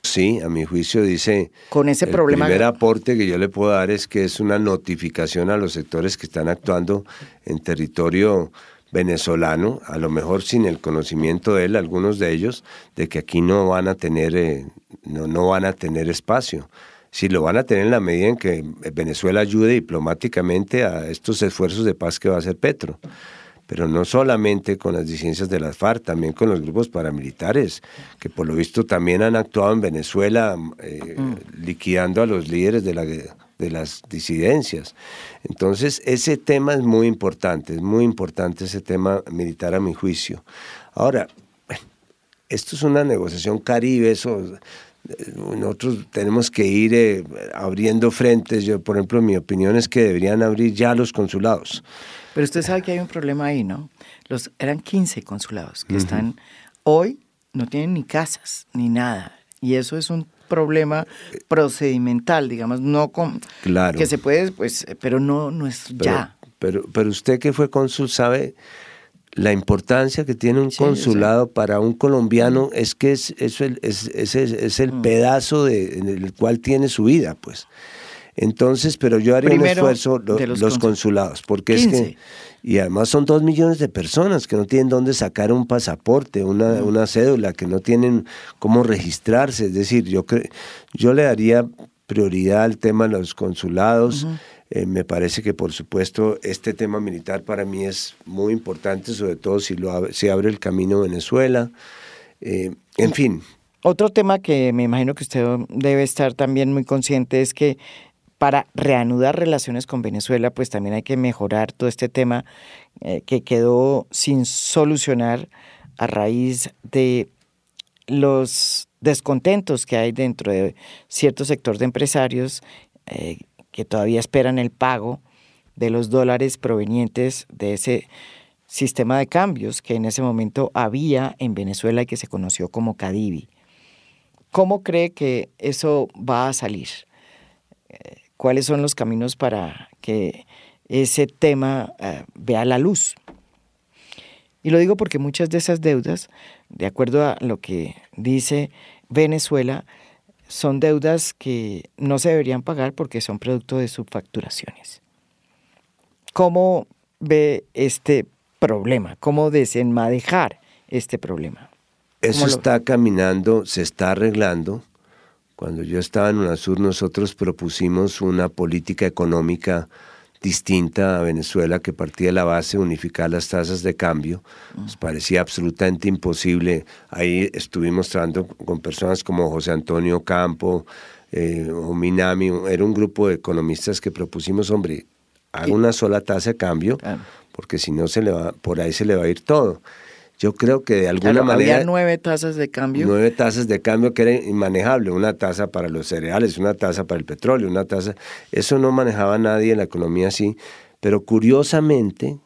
Sí, a mi juicio dice. Con ese problema. El primer aporte que yo le puedo dar es que es una notificación a los sectores que están actuando en territorio venezolano, a lo mejor sin el conocimiento de él, algunos de ellos, de que aquí no van a tener, eh, no, no van a tener espacio. Si lo van a tener en la medida en que Venezuela ayude diplomáticamente a estos esfuerzos de paz que va a hacer Petro pero no solamente con las disidencias de las FARC, también con los grupos paramilitares, que por lo visto también han actuado en Venezuela eh, mm. liquidando a los líderes de, la, de las disidencias. Entonces, ese tema es muy importante, es muy importante ese tema militar a mi juicio. Ahora, esto es una negociación caribe, eso nosotros tenemos que ir eh, abriendo frentes. Yo, por ejemplo, mi opinión es que deberían abrir ya los consulados. Pero usted sabe que hay un problema ahí, ¿no? Los, eran 15 consulados que están hoy, no tienen ni casas, ni nada. Y eso es un problema procedimental, digamos, no con claro. que se puede, pues, pero no, no es ya. Pero, pero usted que fue cónsul sabe la importancia que tiene un consulado para un colombiano es que es, es, es, es el mm. pedazo de, en el cual tiene su vida, pues. Entonces, pero yo haría un esfuerzo los, consulados, porque es que y además son dos millones de personas que no tienen dónde sacar un pasaporte, una, mm. una cédula, que no tienen cómo registrarse. Es decir, yo yo le daría prioridad al tema de los consulados. Eh, me parece que, por supuesto, este tema militar para mí es muy importante, sobre todo si lo abre, abre el camino a Venezuela. Eh, en fin. Otro tema que me imagino que usted debe estar también muy consciente es que para reanudar relaciones con Venezuela, pues también hay que mejorar todo este tema eh, que quedó sin solucionar a raíz de los descontentos que hay dentro de cierto sector de empresarios eh, que todavía esperan el pago de los dólares provenientes de ese sistema de cambios que en ese momento había en Venezuela y que se conoció como Cadivi. ¿Cómo cree que eso va a salir? Eh, cuáles son los caminos para que ese tema eh, vea la luz. Y lo digo porque muchas de esas deudas, de acuerdo a lo que dice Venezuela, son deudas que no se deberían pagar porque son producto de subfacturaciones. ¿Cómo ve este problema? ¿Cómo desenmadejar este problema? Eso está caminando, se está arreglando. Cuando yo estaba en UNASUR, nosotros propusimos una política económica distinta a Venezuela que partía de la base de unificar las tasas de cambio. Nos parecía absolutamente imposible. Ahí estuvimos trabajando con personas como José Antonio Campo eh, o Minami. Era un grupo de economistas que propusimos, hombre, haga una sola tasa de cambio, porque si no se le va, por ahí se le va a ir todo. Yo creo que de alguna manera... Había nueve tasas de cambio. Nueve tasas de cambio que era inmanejable. Una tasa para los cereales, una tasa para el petróleo, una tasa... Eso no manejaba nadie en la economía así. Pero curiosamente,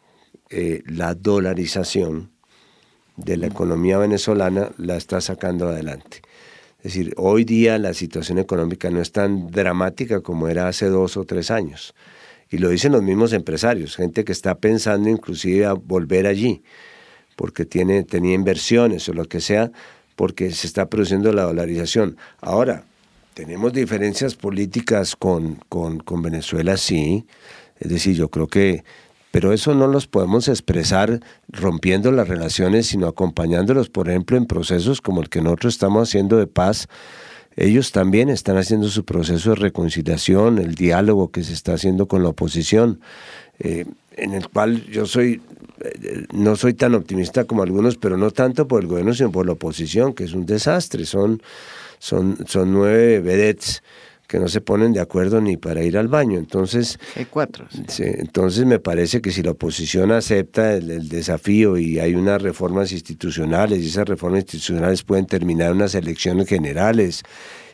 eh, la dolarización de la economía venezolana la está sacando adelante. Es decir, hoy día la situación económica no es tan dramática como era hace dos o tres años. Y lo dicen los mismos empresarios, gente que está pensando inclusive a volver allí porque tiene, tenía inversiones o lo que sea, porque se está produciendo la dolarización. Ahora, tenemos diferencias políticas con, con, con Venezuela, sí. Es decir, yo creo que pero eso no los podemos expresar rompiendo las relaciones, sino acompañándolos, por ejemplo, en procesos como el que nosotros estamos haciendo de paz. Ellos también están haciendo su proceso de reconciliación, el diálogo que se está haciendo con la oposición, eh, en el cual yo soy no soy tan optimista como algunos, pero no tanto por el gobierno, sino por la oposición, que es un desastre. Son, son, son nueve vedettes que no se ponen de acuerdo ni para ir al baño. Entonces, hay cuatro. entonces me parece que si la oposición acepta el, desafío y hay unas reformas institucionales y esas reformas institucionales pueden terminar unas elecciones generales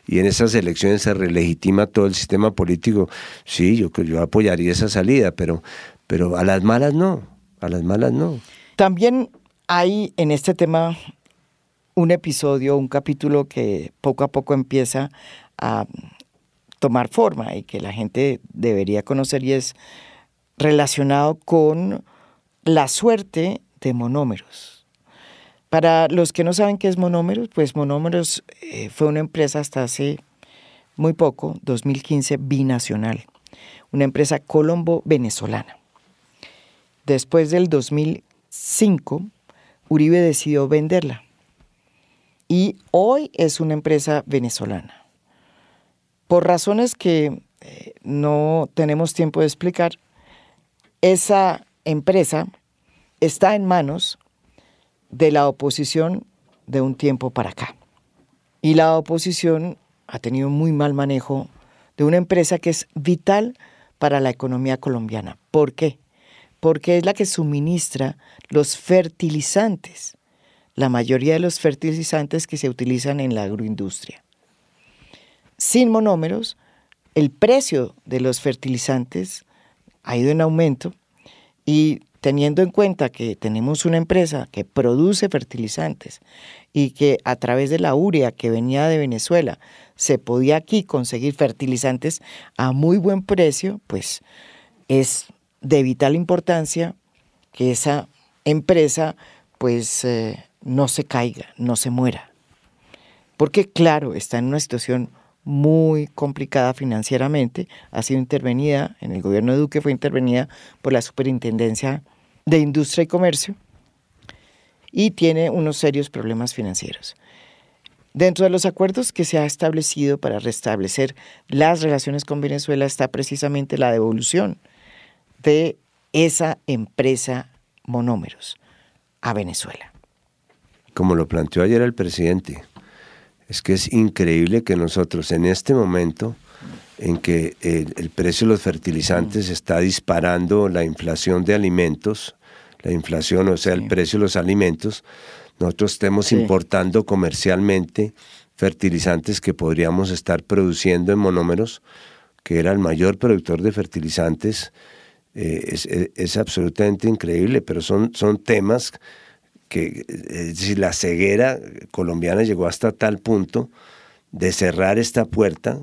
y en esas elecciones se relegitima todo el sistema político, sí, yo, yo apoyaría esa salida, pero, pero a las malas no. A las malas no. También hay en este tema un episodio, un capítulo que poco a poco empieza a tomar forma y que la gente debería conocer y es relacionado con la suerte de monómeros. Para los que no saben qué es monómeros, pues monómeros eh, fue una empresa hasta hace muy poco, 2015, binacional, una empresa colombo-venezolana. Después del 2005, Uribe decidió venderla y hoy es una empresa venezolana. Por razones que eh, no tenemos tiempo de explicar, esa empresa está en manos de la oposición de un tiempo para acá. Y la oposición ha tenido muy mal manejo de una empresa que es vital para la economía colombiana. ¿Por qué? Porque es la que suministra los fertilizantes, la mayoría de los fertilizantes que se utilizan en la agroindustria. Sin monómeros, el precio de los fertilizantes ha ido en aumento y teniendo en cuenta que tenemos una empresa que produce fertilizantes y que a través de la urea que venía de Venezuela se podía aquí conseguir fertilizantes a muy buen precio, pues es de vital importancia que esa empresa pues eh, no se caiga, no se muera. Porque claro, está en una situación muy complicada financieramente, ha sido intervenida, en el gobierno de Duque fue intervenida por la Superintendencia de Industria y Comercio y tiene unos serios problemas financieros. Dentro de los acuerdos que se ha establecido para restablecer las relaciones con Venezuela está precisamente la devolución de esa empresa monómeros a Venezuela. Como lo planteó ayer el presidente, es que es increíble que nosotros en este momento en que el, precio de los fertilizantes está disparando la inflación de alimentos, la inflación, o sea, el precio de los alimentos, nosotros estemos importando comercialmente fertilizantes que podríamos estar produciendo en monómeros, que era el mayor productor de fertilizantes, eh, es, es, absolutamente increíble, pero son, son temas que es la ceguera colombiana llegó hasta tal punto de cerrar esta puerta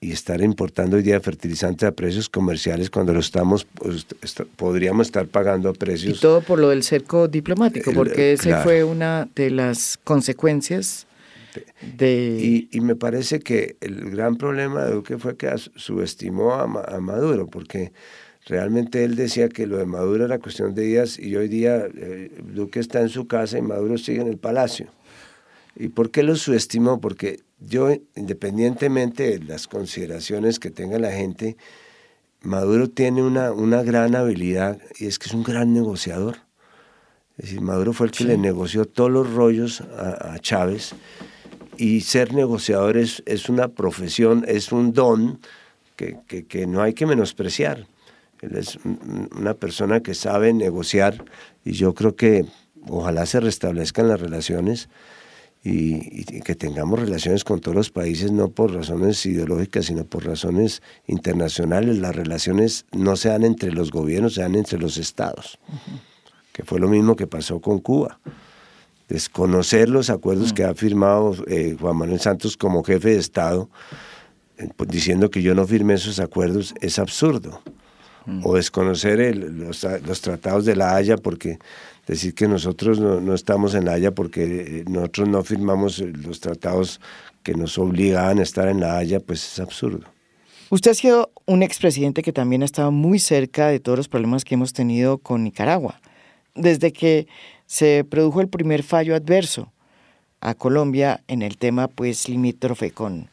y estar importando hoy día fertilizantes a precios comerciales cuando lo estamos pues, podríamos estar pagando a precios y todo por lo del cerco diplomático porque esa fue una de las consecuencias de y, me parece que el gran problema de Duque fue que subestimó a, a Maduro porque Realmente él decía que lo de Maduro era cuestión de días y hoy día eh, Duque está en su casa y Maduro sigue en el palacio. ¿Y por qué lo subestimó? Porque yo, independientemente de las consideraciones que tenga la gente, Maduro tiene una, una gran habilidad y es que es un gran negociador. Es decir, Maduro fue el que le negoció todos los rollos a, Chávez y ser negociador es, una profesión, es un don que, que no hay que menospreciar. Él es una persona que sabe negociar y yo creo que ojalá se restablezcan las relaciones y, que tengamos relaciones con todos los países, no por razones ideológicas, sino por razones internacionales. Las relaciones no se dan entre los gobiernos, se dan entre los estados, que fue lo mismo que pasó con Cuba. Desconocer los acuerdos que ha firmado eh, Juan Manuel Santos como jefe de Estado, eh, pues, diciendo que yo no firmé esos acuerdos, es absurdo o desconocer los, tratados de la Haya porque decir que nosotros no, estamos en la Haya porque eh, nosotros no firmamos los tratados que nos obligaban a estar en la Haya, pues es absurdo. Usted ha sido un expresidente que también ha estado muy cerca de todos los problemas que hemos tenido con Nicaragua. Desde que se produjo el primer fallo adverso a Colombia en el tema pues limítrofe con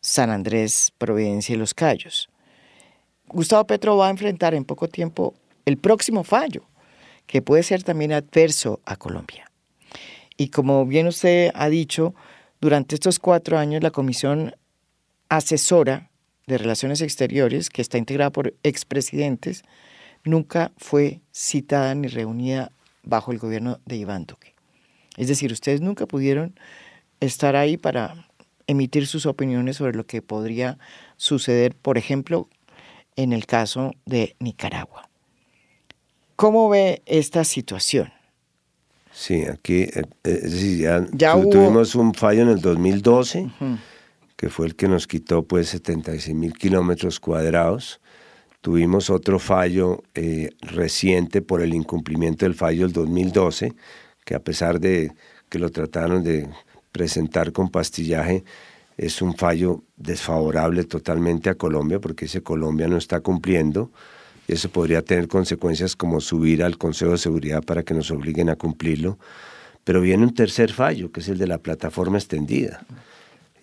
San Andrés, Providencia y Los Cayos. Gustavo Petro va a enfrentar en poco tiempo el próximo fallo, que puede ser también adverso a Colombia. Y como bien usted ha dicho, durante estos cuatro años la Comisión Asesora de Relaciones Exteriores, que está integrada por expresidentes, nunca fue citada ni reunida bajo el gobierno de Iván Duque. Es decir, ustedes nunca pudieron estar ahí para emitir sus opiniones sobre lo que podría suceder, por ejemplo, en el caso de Nicaragua. ¿Cómo ve esta situación? Sí, aquí eh, ya, tuvimos un fallo en el 2012, que fue el que nos quitó pues 76 mil kilómetros cuadrados. Tuvimos otro fallo eh, reciente por el incumplimiento del fallo del 2012, que a pesar de que lo trataron de presentar con pastillaje, es un fallo desfavorable totalmente a Colombia, porque ese Colombia no está cumpliendo. Y eso podría tener consecuencias como subir al Consejo de Seguridad para que nos obliguen a cumplirlo. Pero viene un tercer fallo, que es el de la plataforma extendida.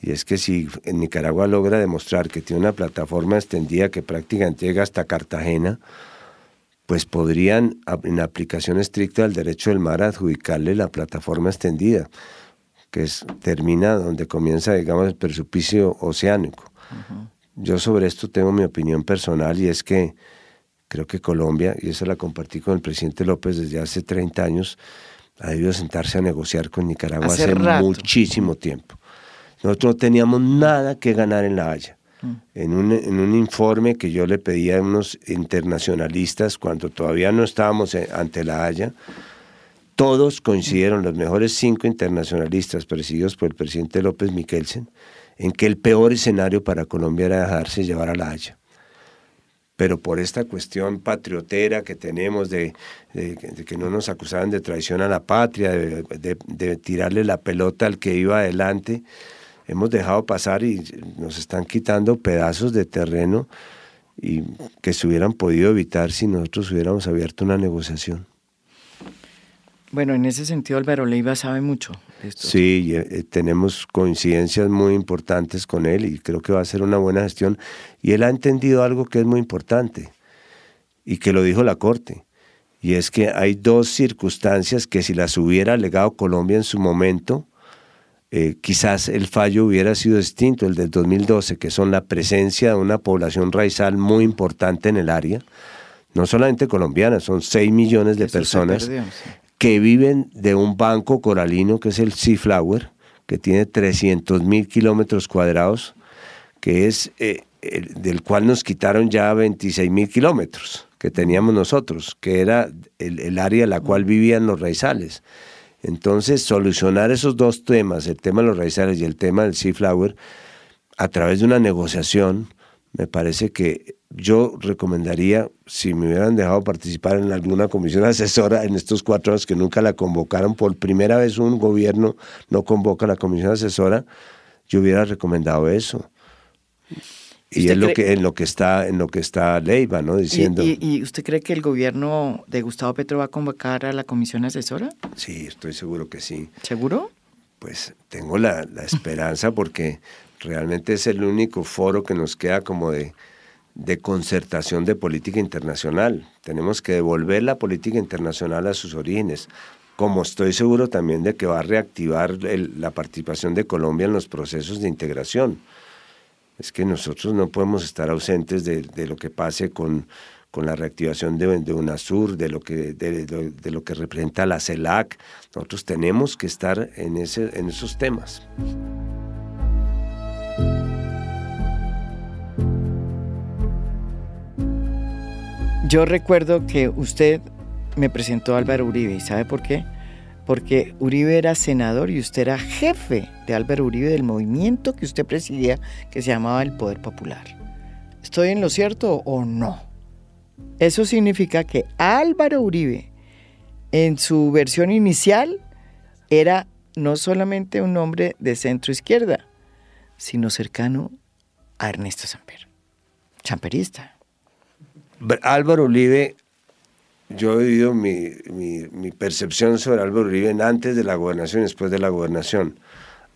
Y es que si en Nicaragua logra demostrar que tiene una plataforma extendida que prácticamente llega hasta Cartagena, pues podrían, en aplicación estricta del derecho del mar, adjudicarle la plataforma extendida, que es, termina donde comienza, digamos, el presupuesto oceánico. Yo sobre esto tengo mi opinión personal y es que creo que Colombia, y eso la compartí con el presidente López desde hace 30 años, ha debido sentarse a negociar con Nicaragua hace, muchísimo tiempo. Nosotros no teníamos nada que ganar en La Haya. Mm. En un, en un, informe que yo le pedía a unos internacionalistas cuando todavía no estábamos ante La Haya, todos coincidieron, los mejores cinco internacionalistas presididos por el presidente López Miquelsen, en que el peor escenario para Colombia era dejarse llevar a La Haya pero por esta cuestión patriotera que tenemos de, que no nos acusaban de traición a la patria, de, tirarle la pelota al que iba adelante, hemos dejado pasar y nos están quitando pedazos de terreno y que se hubieran podido evitar si nosotros hubiéramos abierto una negociación. Bueno, en ese sentido Álvaro Leiva sabe mucho de esto. Sí, eh, tenemos coincidencias muy importantes con él y creo que va a ser una buena gestión. Y él ha entendido algo que es muy importante y que lo dijo la Corte. Y es que hay dos circunstancias que si las hubiera alegado Colombia en su momento, eh, quizás el fallo hubiera sido distinto, el del 2012, que son la presencia de una población raizal muy importante en el área, no solamente colombiana, son 6 millones de personas que viven de un banco coralino que es el Seaflower, que tiene 300 mil kilómetros cuadrados, que es eh, del cual nos quitaron ya 26 mil kilómetros que teníamos nosotros, que era el, área en la cual vivían los raizales. Entonces, solucionar esos dos temas, el tema de los raizales y el tema del Seaflower, a través de una negociación, me parece que yo recomendaría, si me hubieran dejado participar en alguna comisión asesora en estos cuatro años que nunca la convocaron, por primera vez un gobierno no convoca la comisión asesora, yo hubiera recomendado eso. Y es lo que, en lo que está, en lo que está Leiva, ¿no? Diciendo. ¿Y, usted cree que el gobierno de Gustavo Petro va a convocar a la comisión asesora? Sí, estoy seguro que sí. ¿Seguro? Pues tengo la, la esperanza porque realmente es el único foro que nos queda como de, de concertación de política internacional. Tenemos que devolver la política internacional a sus orígenes, como estoy seguro también de que va a reactivar la participación de Colombia en los procesos de integración. Es que nosotros no podemos estar ausentes de, lo que pase con, con la reactivación de, de, UNASUR, de lo, que, de, de, lo que representa la CELAC. Nosotros tenemos que estar en, ese, en esos temas. Yo recuerdo que usted me presentó a Álvaro Uribe, ¿y sabe por qué? Porque Uribe era senador y usted era jefe de Álvaro Uribe del movimiento que usted presidía que se llamaba el Poder Popular. ¿Estoy en lo cierto o no? Eso significa que Álvaro Uribe, en su versión inicial, era no solamente un hombre de centro izquierda, sino cercano a Ernesto Samper, champerista. Álvaro Uribe, yo he vivido mi, mi, percepción sobre Álvaro Uribe antes de la gobernación y después de la gobernación.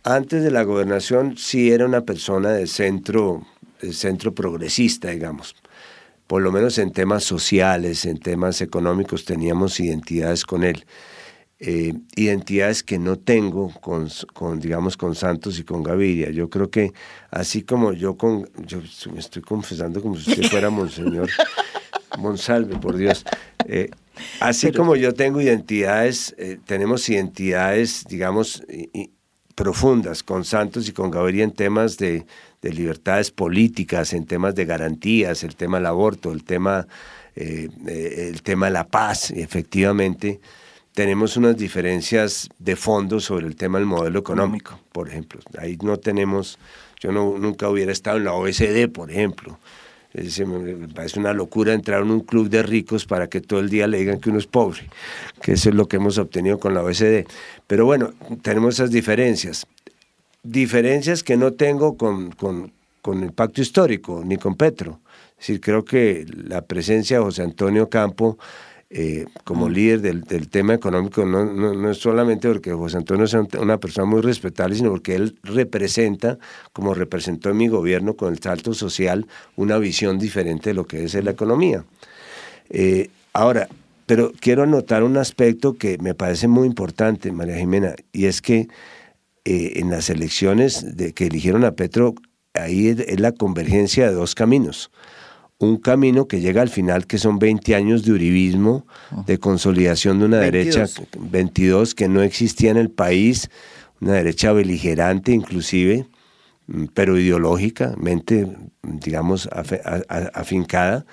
Antes de la gobernación sí era una persona de centro, de centro progresista, digamos. Por lo menos en temas sociales, en temas económicos teníamos identidades con él. Eh, identidades que no tengo con, con, digamos, con Santos y con Gaviria. Yo creo que así como yo con, yo me estoy confesando como si usted fuera Monseñor Monsalve, por Dios. Eh, así como yo tengo identidades, eh, tenemos identidades, digamos, profundas con Santos y con Gaviria en temas de, de, libertades políticas, en temas de garantías, el tema del aborto, el tema, el tema de la paz, efectivamente tenemos unas diferencias de fondo sobre el tema del modelo económico, por ejemplo. Ahí no tenemos, yo no, nunca hubiera estado en la OECD, por ejemplo. Es, me parece una locura entrar en un club de ricos para que todo el día le digan que uno es pobre, que eso es lo que hemos obtenido con la OECD. Pero bueno, tenemos esas diferencias. Diferencias que no tengo con, con, con el pacto histórico, ni con Petro. Es decir, creo que la presencia de José Antonio Campo eh, como líder del, tema económico, no, no, es solamente porque José Antonio es una persona muy respetable, sino porque él representa, como representó en mi gobierno con el salto social, una visión diferente de lo que es la economía. Eh, ahora, pero quiero anotar un aspecto que me parece muy importante, María Jimena, y es que eh, en las elecciones que eligieron a Petro, ahí es la convergencia de dos caminos un camino que llega al final, que son 20 años de uribismo, de consolidación de una derecha 22 que no existía en el país, una derecha beligerante inclusive, mm, pero ideológicamente, digamos, afincada,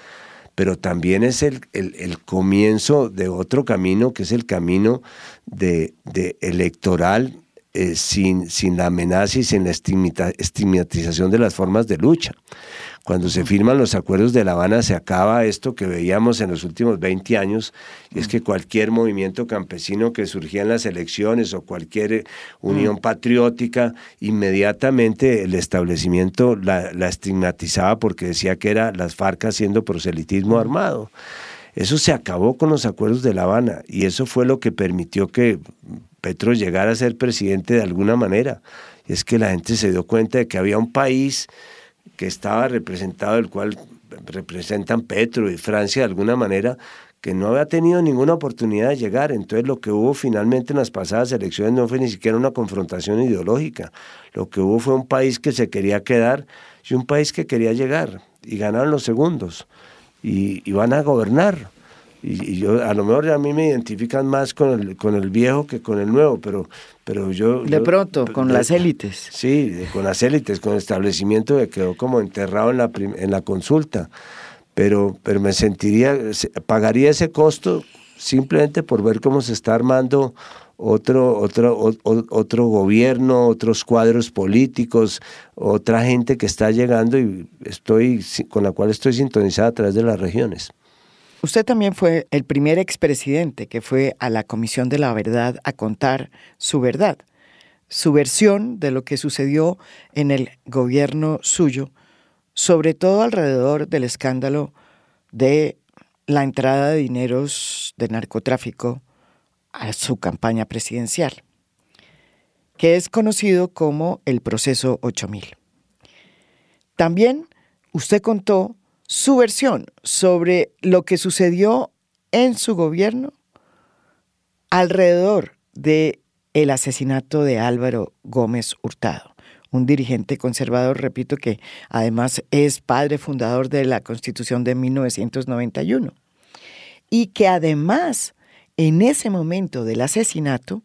pero también es el, el, comienzo de otro camino, que es el camino de, de electoral eh, sin, sin la amenaza y sin la estigmatización de las formas de lucha. Cuando se firman los acuerdos de La Habana se acaba esto que veíamos en los últimos 20 años, y es que cualquier movimiento campesino que surgía en las elecciones o cualquier eh, unión patriótica, inmediatamente el establecimiento la, estigmatizaba porque decía que era las FARC haciendo proselitismo armado. Eso se acabó con los acuerdos de La Habana y eso fue lo que permitió que Petro llegara a ser presidente de alguna manera. Y es que la gente se dio cuenta de que había un país que estaba representado, el cual representan Petro y Francia de alguna manera, que no había tenido ninguna oportunidad de llegar. Entonces lo que hubo finalmente en las pasadas elecciones no fue ni siquiera una confrontación ideológica. Lo que hubo fue un país que se quería quedar y un país que quería llegar. Y ganaron los segundos. Y, van a gobernar y, yo a lo mejor a mí me identifican más con el, con el viejo que con el nuevo, pero, pero yo... De pronto, con las élites. Sí, con las élites, con el establecimiento que quedó como enterrado en la, en la consulta, pero, pero me sentiría, pagaría ese costo simplemente por ver cómo se está armando otro, otro, otro gobierno, otros cuadros políticos, otra gente que está llegando y estoy con la cual estoy sintonizada a través de las regiones. Usted también fue el primer expresidente que fue a la Comisión de la Verdad a contar su verdad, su versión de lo que sucedió en el gobierno suyo, sobre todo alrededor del escándalo de la entrada de dineros de narcotráfico a su campaña presidencial, que es conocido como el proceso 8000. También usted contó su versión sobre lo que sucedió en su gobierno alrededor de el asesinato de Álvaro Gómez Hurtado, un dirigente conservador, repito, que además es padre fundador de la Constitución de 1991, y que además en ese momento del asesinato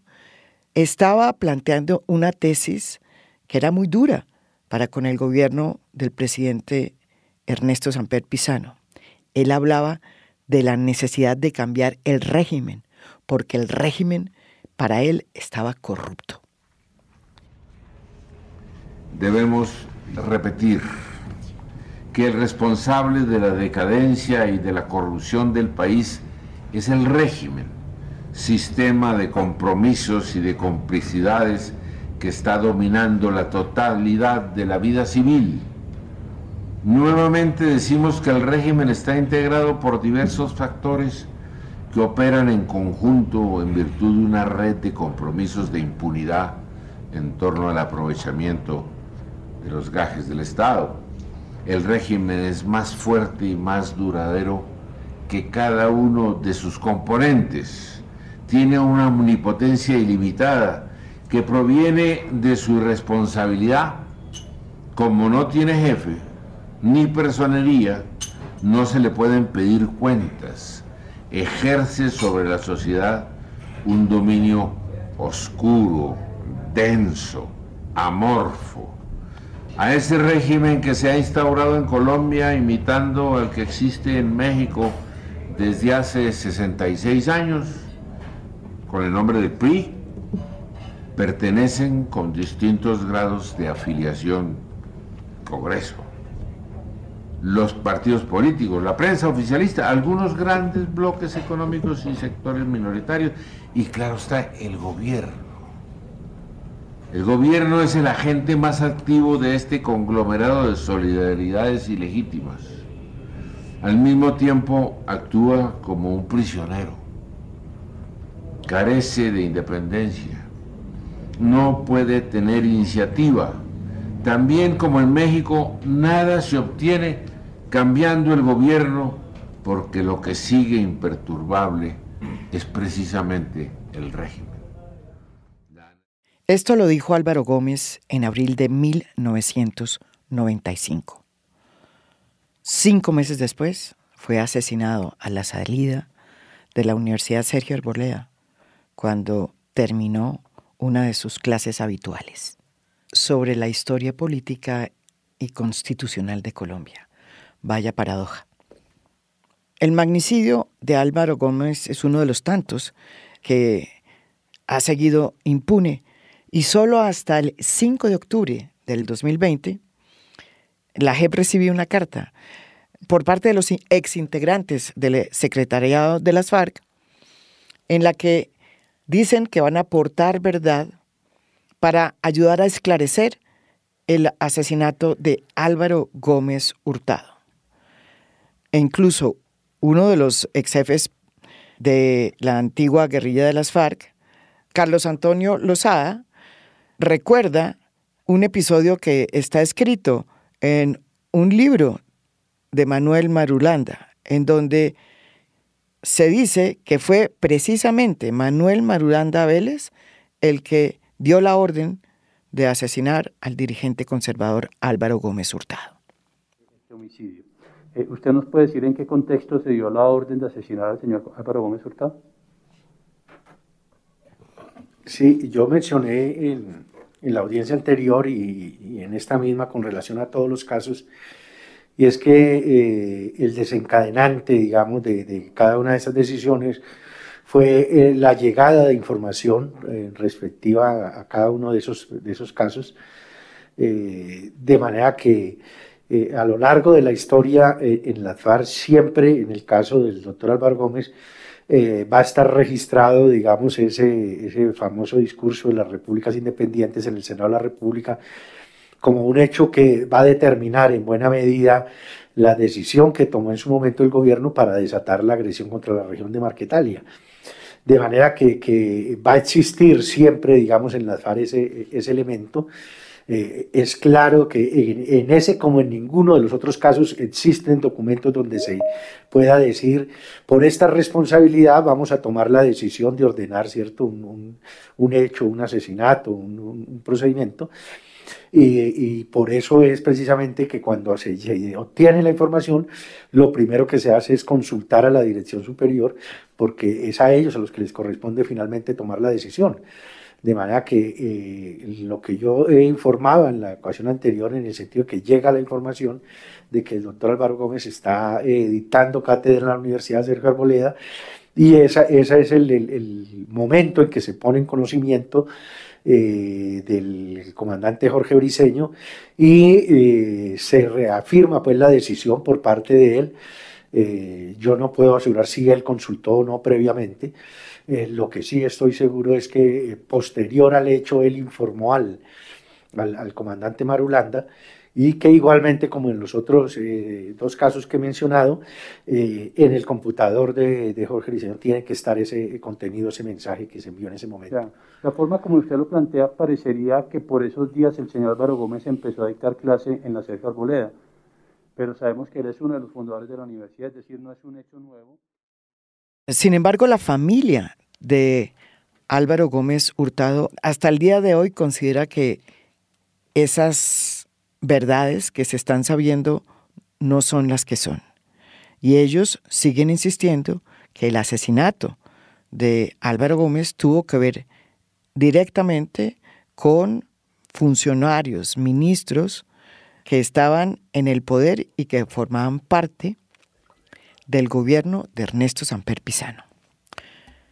estaba planteando una tesis que era muy dura para con el gobierno del presidente Ernesto Samper Pisano. Él hablaba de la necesidad de cambiar el régimen, porque el régimen para él estaba corrupto. Debemos repetir que el responsable de la decadencia y de la corrupción del país es el régimen, sistema de compromisos y de complicidades que está dominando la totalidad de la vida civil Nuevamente decimos que el régimen está integrado por diversos factores que operan en conjunto en virtud de una red de compromisos de impunidad en torno al aprovechamiento de los gajes del Estado. El régimen es más fuerte y más duradero que cada uno de sus componentes. Tiene una omnipotencia ilimitada que proviene de su irresponsabilidad. Como no tiene jefe, ni personería, no se le pueden pedir cuentas. Ejerce sobre la sociedad un dominio oscuro, denso, amorfo. A ese régimen que se ha instaurado en Colombia imitando al que existe en México desde hace 66 años, con el nombre de PRI pertenecen con distintos grados de afiliación, Congreso, los partidos políticos, la prensa oficialista, algunos grandes bloques económicos y sectores minoritarios, y claro está, el gobierno. El gobierno es el agente más activo de este conglomerado de solidaridades ilegítimas. Al mismo tiempo actúa como un prisionero. Carece de independencia. No puede tener iniciativa. También como en México, nada se obtiene cambiando el gobierno porque lo que sigue imperturbable es precisamente el régimen. Esto lo dijo Álvaro Gómez en abril de 1995. Cinco meses después fue asesinado a la salida de la Universidad Sergio Arboleda cuando terminó una de sus clases habituales sobre la historia política y constitucional de Colombia. Vaya paradoja. El magnicidio de Álvaro Gómez es uno de los tantos que ha seguido impune y solo hasta el 5 de octubre del 2020, la JEP recibió una carta por parte de los exintegrantes del secretariado de las FARC en la que dicen que van a aportar verdad para ayudar a esclarecer el asesinato de Álvaro Gómez Hurtado. E incluso uno de los ex jefes de la antigua guerrilla de las FARC, Carlos Antonio Lozada, recuerda un episodio que está escrito en un libro de Manuel Marulanda, en donde se dice que fue precisamente Manuel Marulanda Vélez el que dio la orden de asesinar al dirigente conservador Álvaro Gómez Hurtado. Este homicidio. Eh, ¿Usted nos puede decir en qué contexto se dio la orden de asesinar al señor Álvaro Gómez Hurtado? Sí, yo mencioné en, la audiencia anterior y, en esta misma con relación a todos los casos, y es que eh, el desencadenante, digamos, de, cada una de esas decisiones fue eh, la llegada de información respectiva a, cada uno de esos, de esos casos, de manera que a lo largo de la historia en la FARC, siempre en el caso del doctor Álvaro Gómez, eh, va a estar registrado, digamos, ese, ese famoso discurso de las repúblicas independientes en el Senado de la República como un hecho que va a determinar en buena medida la decisión que tomó en su momento el gobierno para desatar la agresión contra la región de Marquetalia. De manera que, que va a existir siempre, digamos, en las FARC ese, ese elemento eh, es claro que en, ese como en ninguno de los otros casos existen documentos donde se pueda decir, por esta responsabilidad vamos a tomar la decisión de ordenar cierto un, hecho, un asesinato, un, procedimiento. Y, por eso es precisamente que cuando se obtiene la información, lo primero que se hace es consultar a la dirección superior, porque es a ellos a los que les corresponde finalmente tomar la decisión. De manera que eh, lo que yo he informado en la ocasión anterior, en el sentido que llega la información de que el doctor Álvaro Gómez está eh, dictando cátedra en la Universidad Sergio Arboleda, y ese esa es el, momento en que se pone en conocimiento eh, del comandante Jorge Briceño y se reafirma pues la decisión por parte de él. yo no puedo asegurar si él consultó o no previamente, eh, lo que sí estoy seguro es que eh, posterior al hecho él informó al, al, comandante Marulanda y que igualmente como en los otros eh, dos casos que he mencionado, en el computador de, Jorge Liceño tiene que estar ese contenido, ese mensaje que se envió en ese momento. la forma como usted lo plantea parecería que por esos días el señor Álvaro Gómez empezó a dictar clase en la Cerca Arboleda, pero sabemos que él es uno de los fundadores de la universidad, es decir, no es un hecho nuevo. Sin embargo, la familia de Álvaro Gómez Hurtado hasta el día de hoy considera que esas verdades que se están sabiendo no son las que son. Y ellos siguen insistiendo que el asesinato de Álvaro Gómez tuvo que ver directamente con funcionarios, ministros que estaban en el poder y que formaban parte del gobierno de Ernesto Samper Pizano.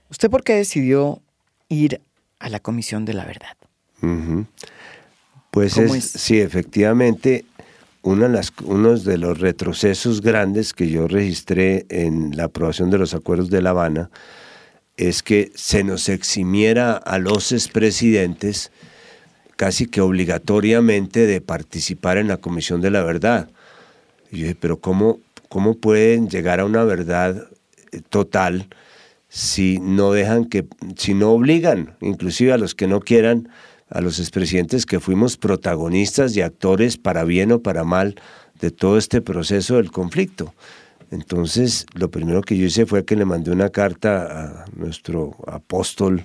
¿Usted por qué decidió ir a la Comisión de la Verdad. Pues es, sí, efectivamente, uno de, las, uno de los retrocesos grandes que yo registré en la aprobación de los acuerdos de La Habana es que se nos eximiera a los expresidentes casi que obligatoriamente de participar en la Comisión de la Verdad. Y yo dije, pero ¿cómo, ¿cómo pueden llegar a una verdad eh, total si no dejan que, si no obligan, inclusive a los que no quieran, a los expresidentes que fuimos protagonistas y actores para bien o para mal de todo este proceso del conflicto? Entonces, lo primero que yo hice fue que le mandé una carta a nuestro apóstol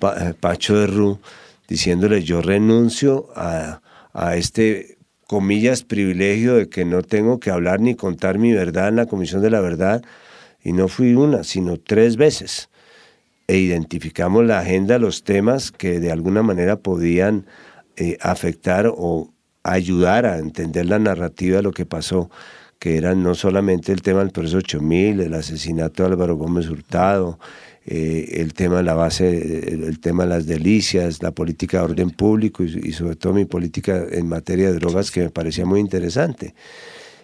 eh, Pacho de Rú, diciéndole yo renuncio a, a este comillas privilegio de que no tengo que hablar ni contar mi verdad en la Comisión de la Verdad, y no fui una, sino tres veces. E identificamos la agenda, los temas que de alguna manera podían eh, afectar o ayudar a entender la narrativa de lo que pasó, que eran no solamente el tema del proceso 8000, el asesinato de Álvaro Gómez Hurtado, eh, el tema de la base, el, tema de las delicias, la política de orden público y, sobre todo mi política en materia de drogas que me parecía muy interesante.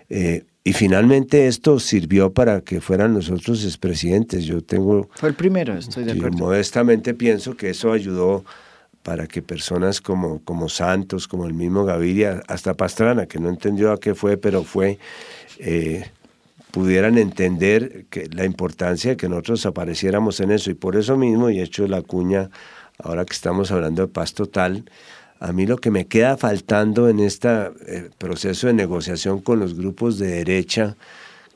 Eh, y finalmente esto sirvió para que fueran los otros expresidentes. Yo tengo... Fue el primero, estoy de acuerdo. Yo modestamente pienso que eso ayudó para que personas como, como Santos, como el mismo Gaviria, hasta Pastrana, que no entendió a qué fue, pero fue, eh, pudieran entender que la importancia de que nosotros apareciéramos en eso. Y por eso mismo, y he hecho la cuña, ahora que estamos hablando de paz total, a mí lo que me queda faltando en este proceso de negociación con los grupos de derecha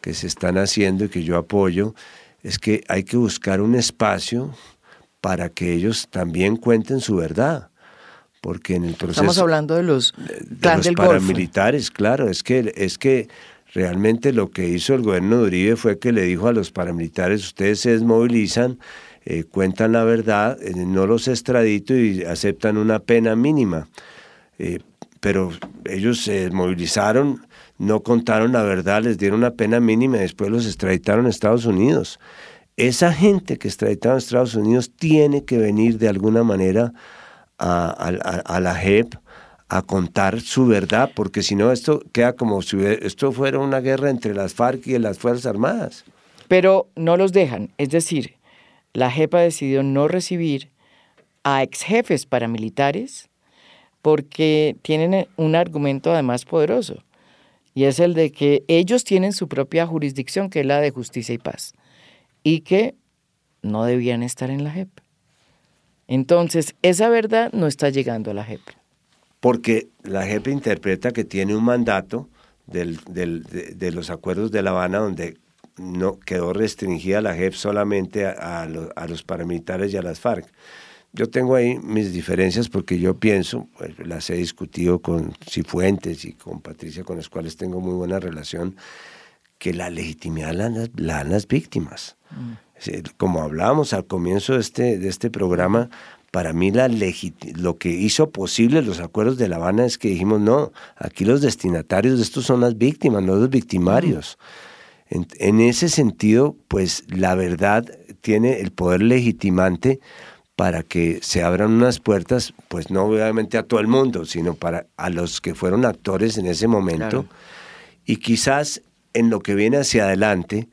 que se están haciendo y que yo apoyo, es que hay que buscar un espacio para que ellos también cuenten su verdad. Porque en el proceso... Estamos hablando de los, de, los paramilitares, claro, es que, es que Realmente lo que hizo el gobierno de Uribe fue que le dijo a los paramilitares, ustedes se desmovilizan, eh, cuentan la verdad, eh, no los extradito y aceptan una pena mínima. Eh, pero ellos se desmovilizaron, no contaron la verdad, les dieron una pena mínima y después los extraditaron a Estados Unidos. Esa gente que extraditaron a Estados Unidos tiene que venir de alguna manera a, a la JEP a contar su verdad, porque si no esto queda como si esto fuera una guerra entre las FARC y las Fuerzas Armadas. Pero no los dejan, es decir, la JEPA decidió no recibir a ex jefes paramilitares porque tienen un argumento además poderoso, y es el de que ellos tienen su propia jurisdicción, que es la de justicia y paz, y que no debían estar en la JEP. Entonces, esa verdad no está llegando a la JEP porque la JEP interpreta que tiene un mandato del, de, los acuerdos de La Habana donde no quedó restringida la JEP solamente a, los paramilitares y a las FARC. Yo tengo ahí mis diferencias porque yo pienso, pues, las he discutido con Cifuentes y con Patricia, con las cuales tengo muy buena relación, que la legitimidad la, dan las víctimas. Mm. Como hablábamos al comienzo de este, de este programa, para mí la lo que hizo posible los acuerdos de La Habana es que dijimos, no, aquí los destinatarios de estos son las víctimas, no los victimarios. En, ese sentido, pues la verdad tiene el poder legitimante para que se abran unas puertas, pues no obviamente a todo el mundo, sino para a los que fueron actores en ese momento. Y quizás en lo que viene hacia adelante,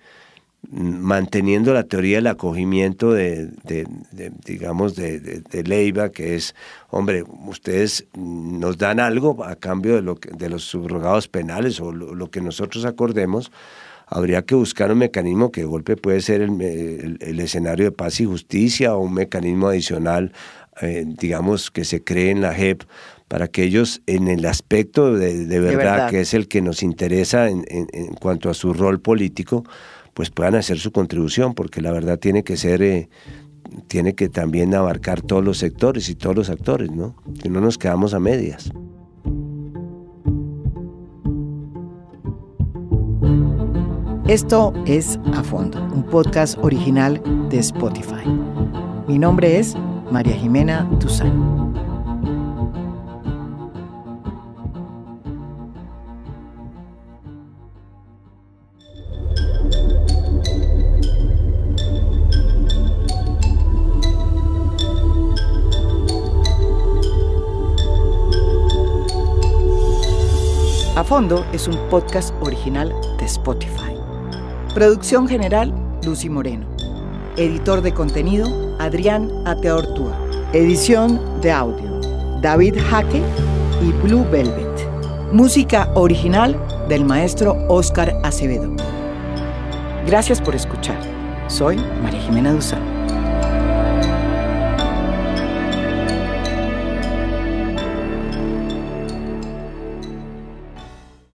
manteniendo la teoría del acogimiento de, digamos, de, Leiva, que es, hombre, ustedes nos dan algo a cambio de, lo de los subrogados penales o lo, que nosotros acordemos, habría que buscar un mecanismo que de golpe puede ser el, escenario de paz y justicia o un mecanismo adicional, eh, digamos, que se cree en la JEP para que ellos, en el aspecto de, verdad, que es el que nos interesa en, en cuanto a su rol político, pues puedan hacer su contribución, porque la verdad tiene que ser, eh, tiene que también abarcar todos los sectores y todos los actores, ¿no? Que no nos quedamos a medias. Esto es A Fondo, un podcast original de Spotify. Mi nombre es María Jimena Tuzán. A Fondo es un podcast original de Spotify. Producción general, Lucy Moreno. Editor de contenido, Adrián Ateortúa. Edición de audio, David Jaque y Blue Velvet. Música original del maestro Oscar Acevedo. Gracias por escuchar. Soy María Jimena Duzán.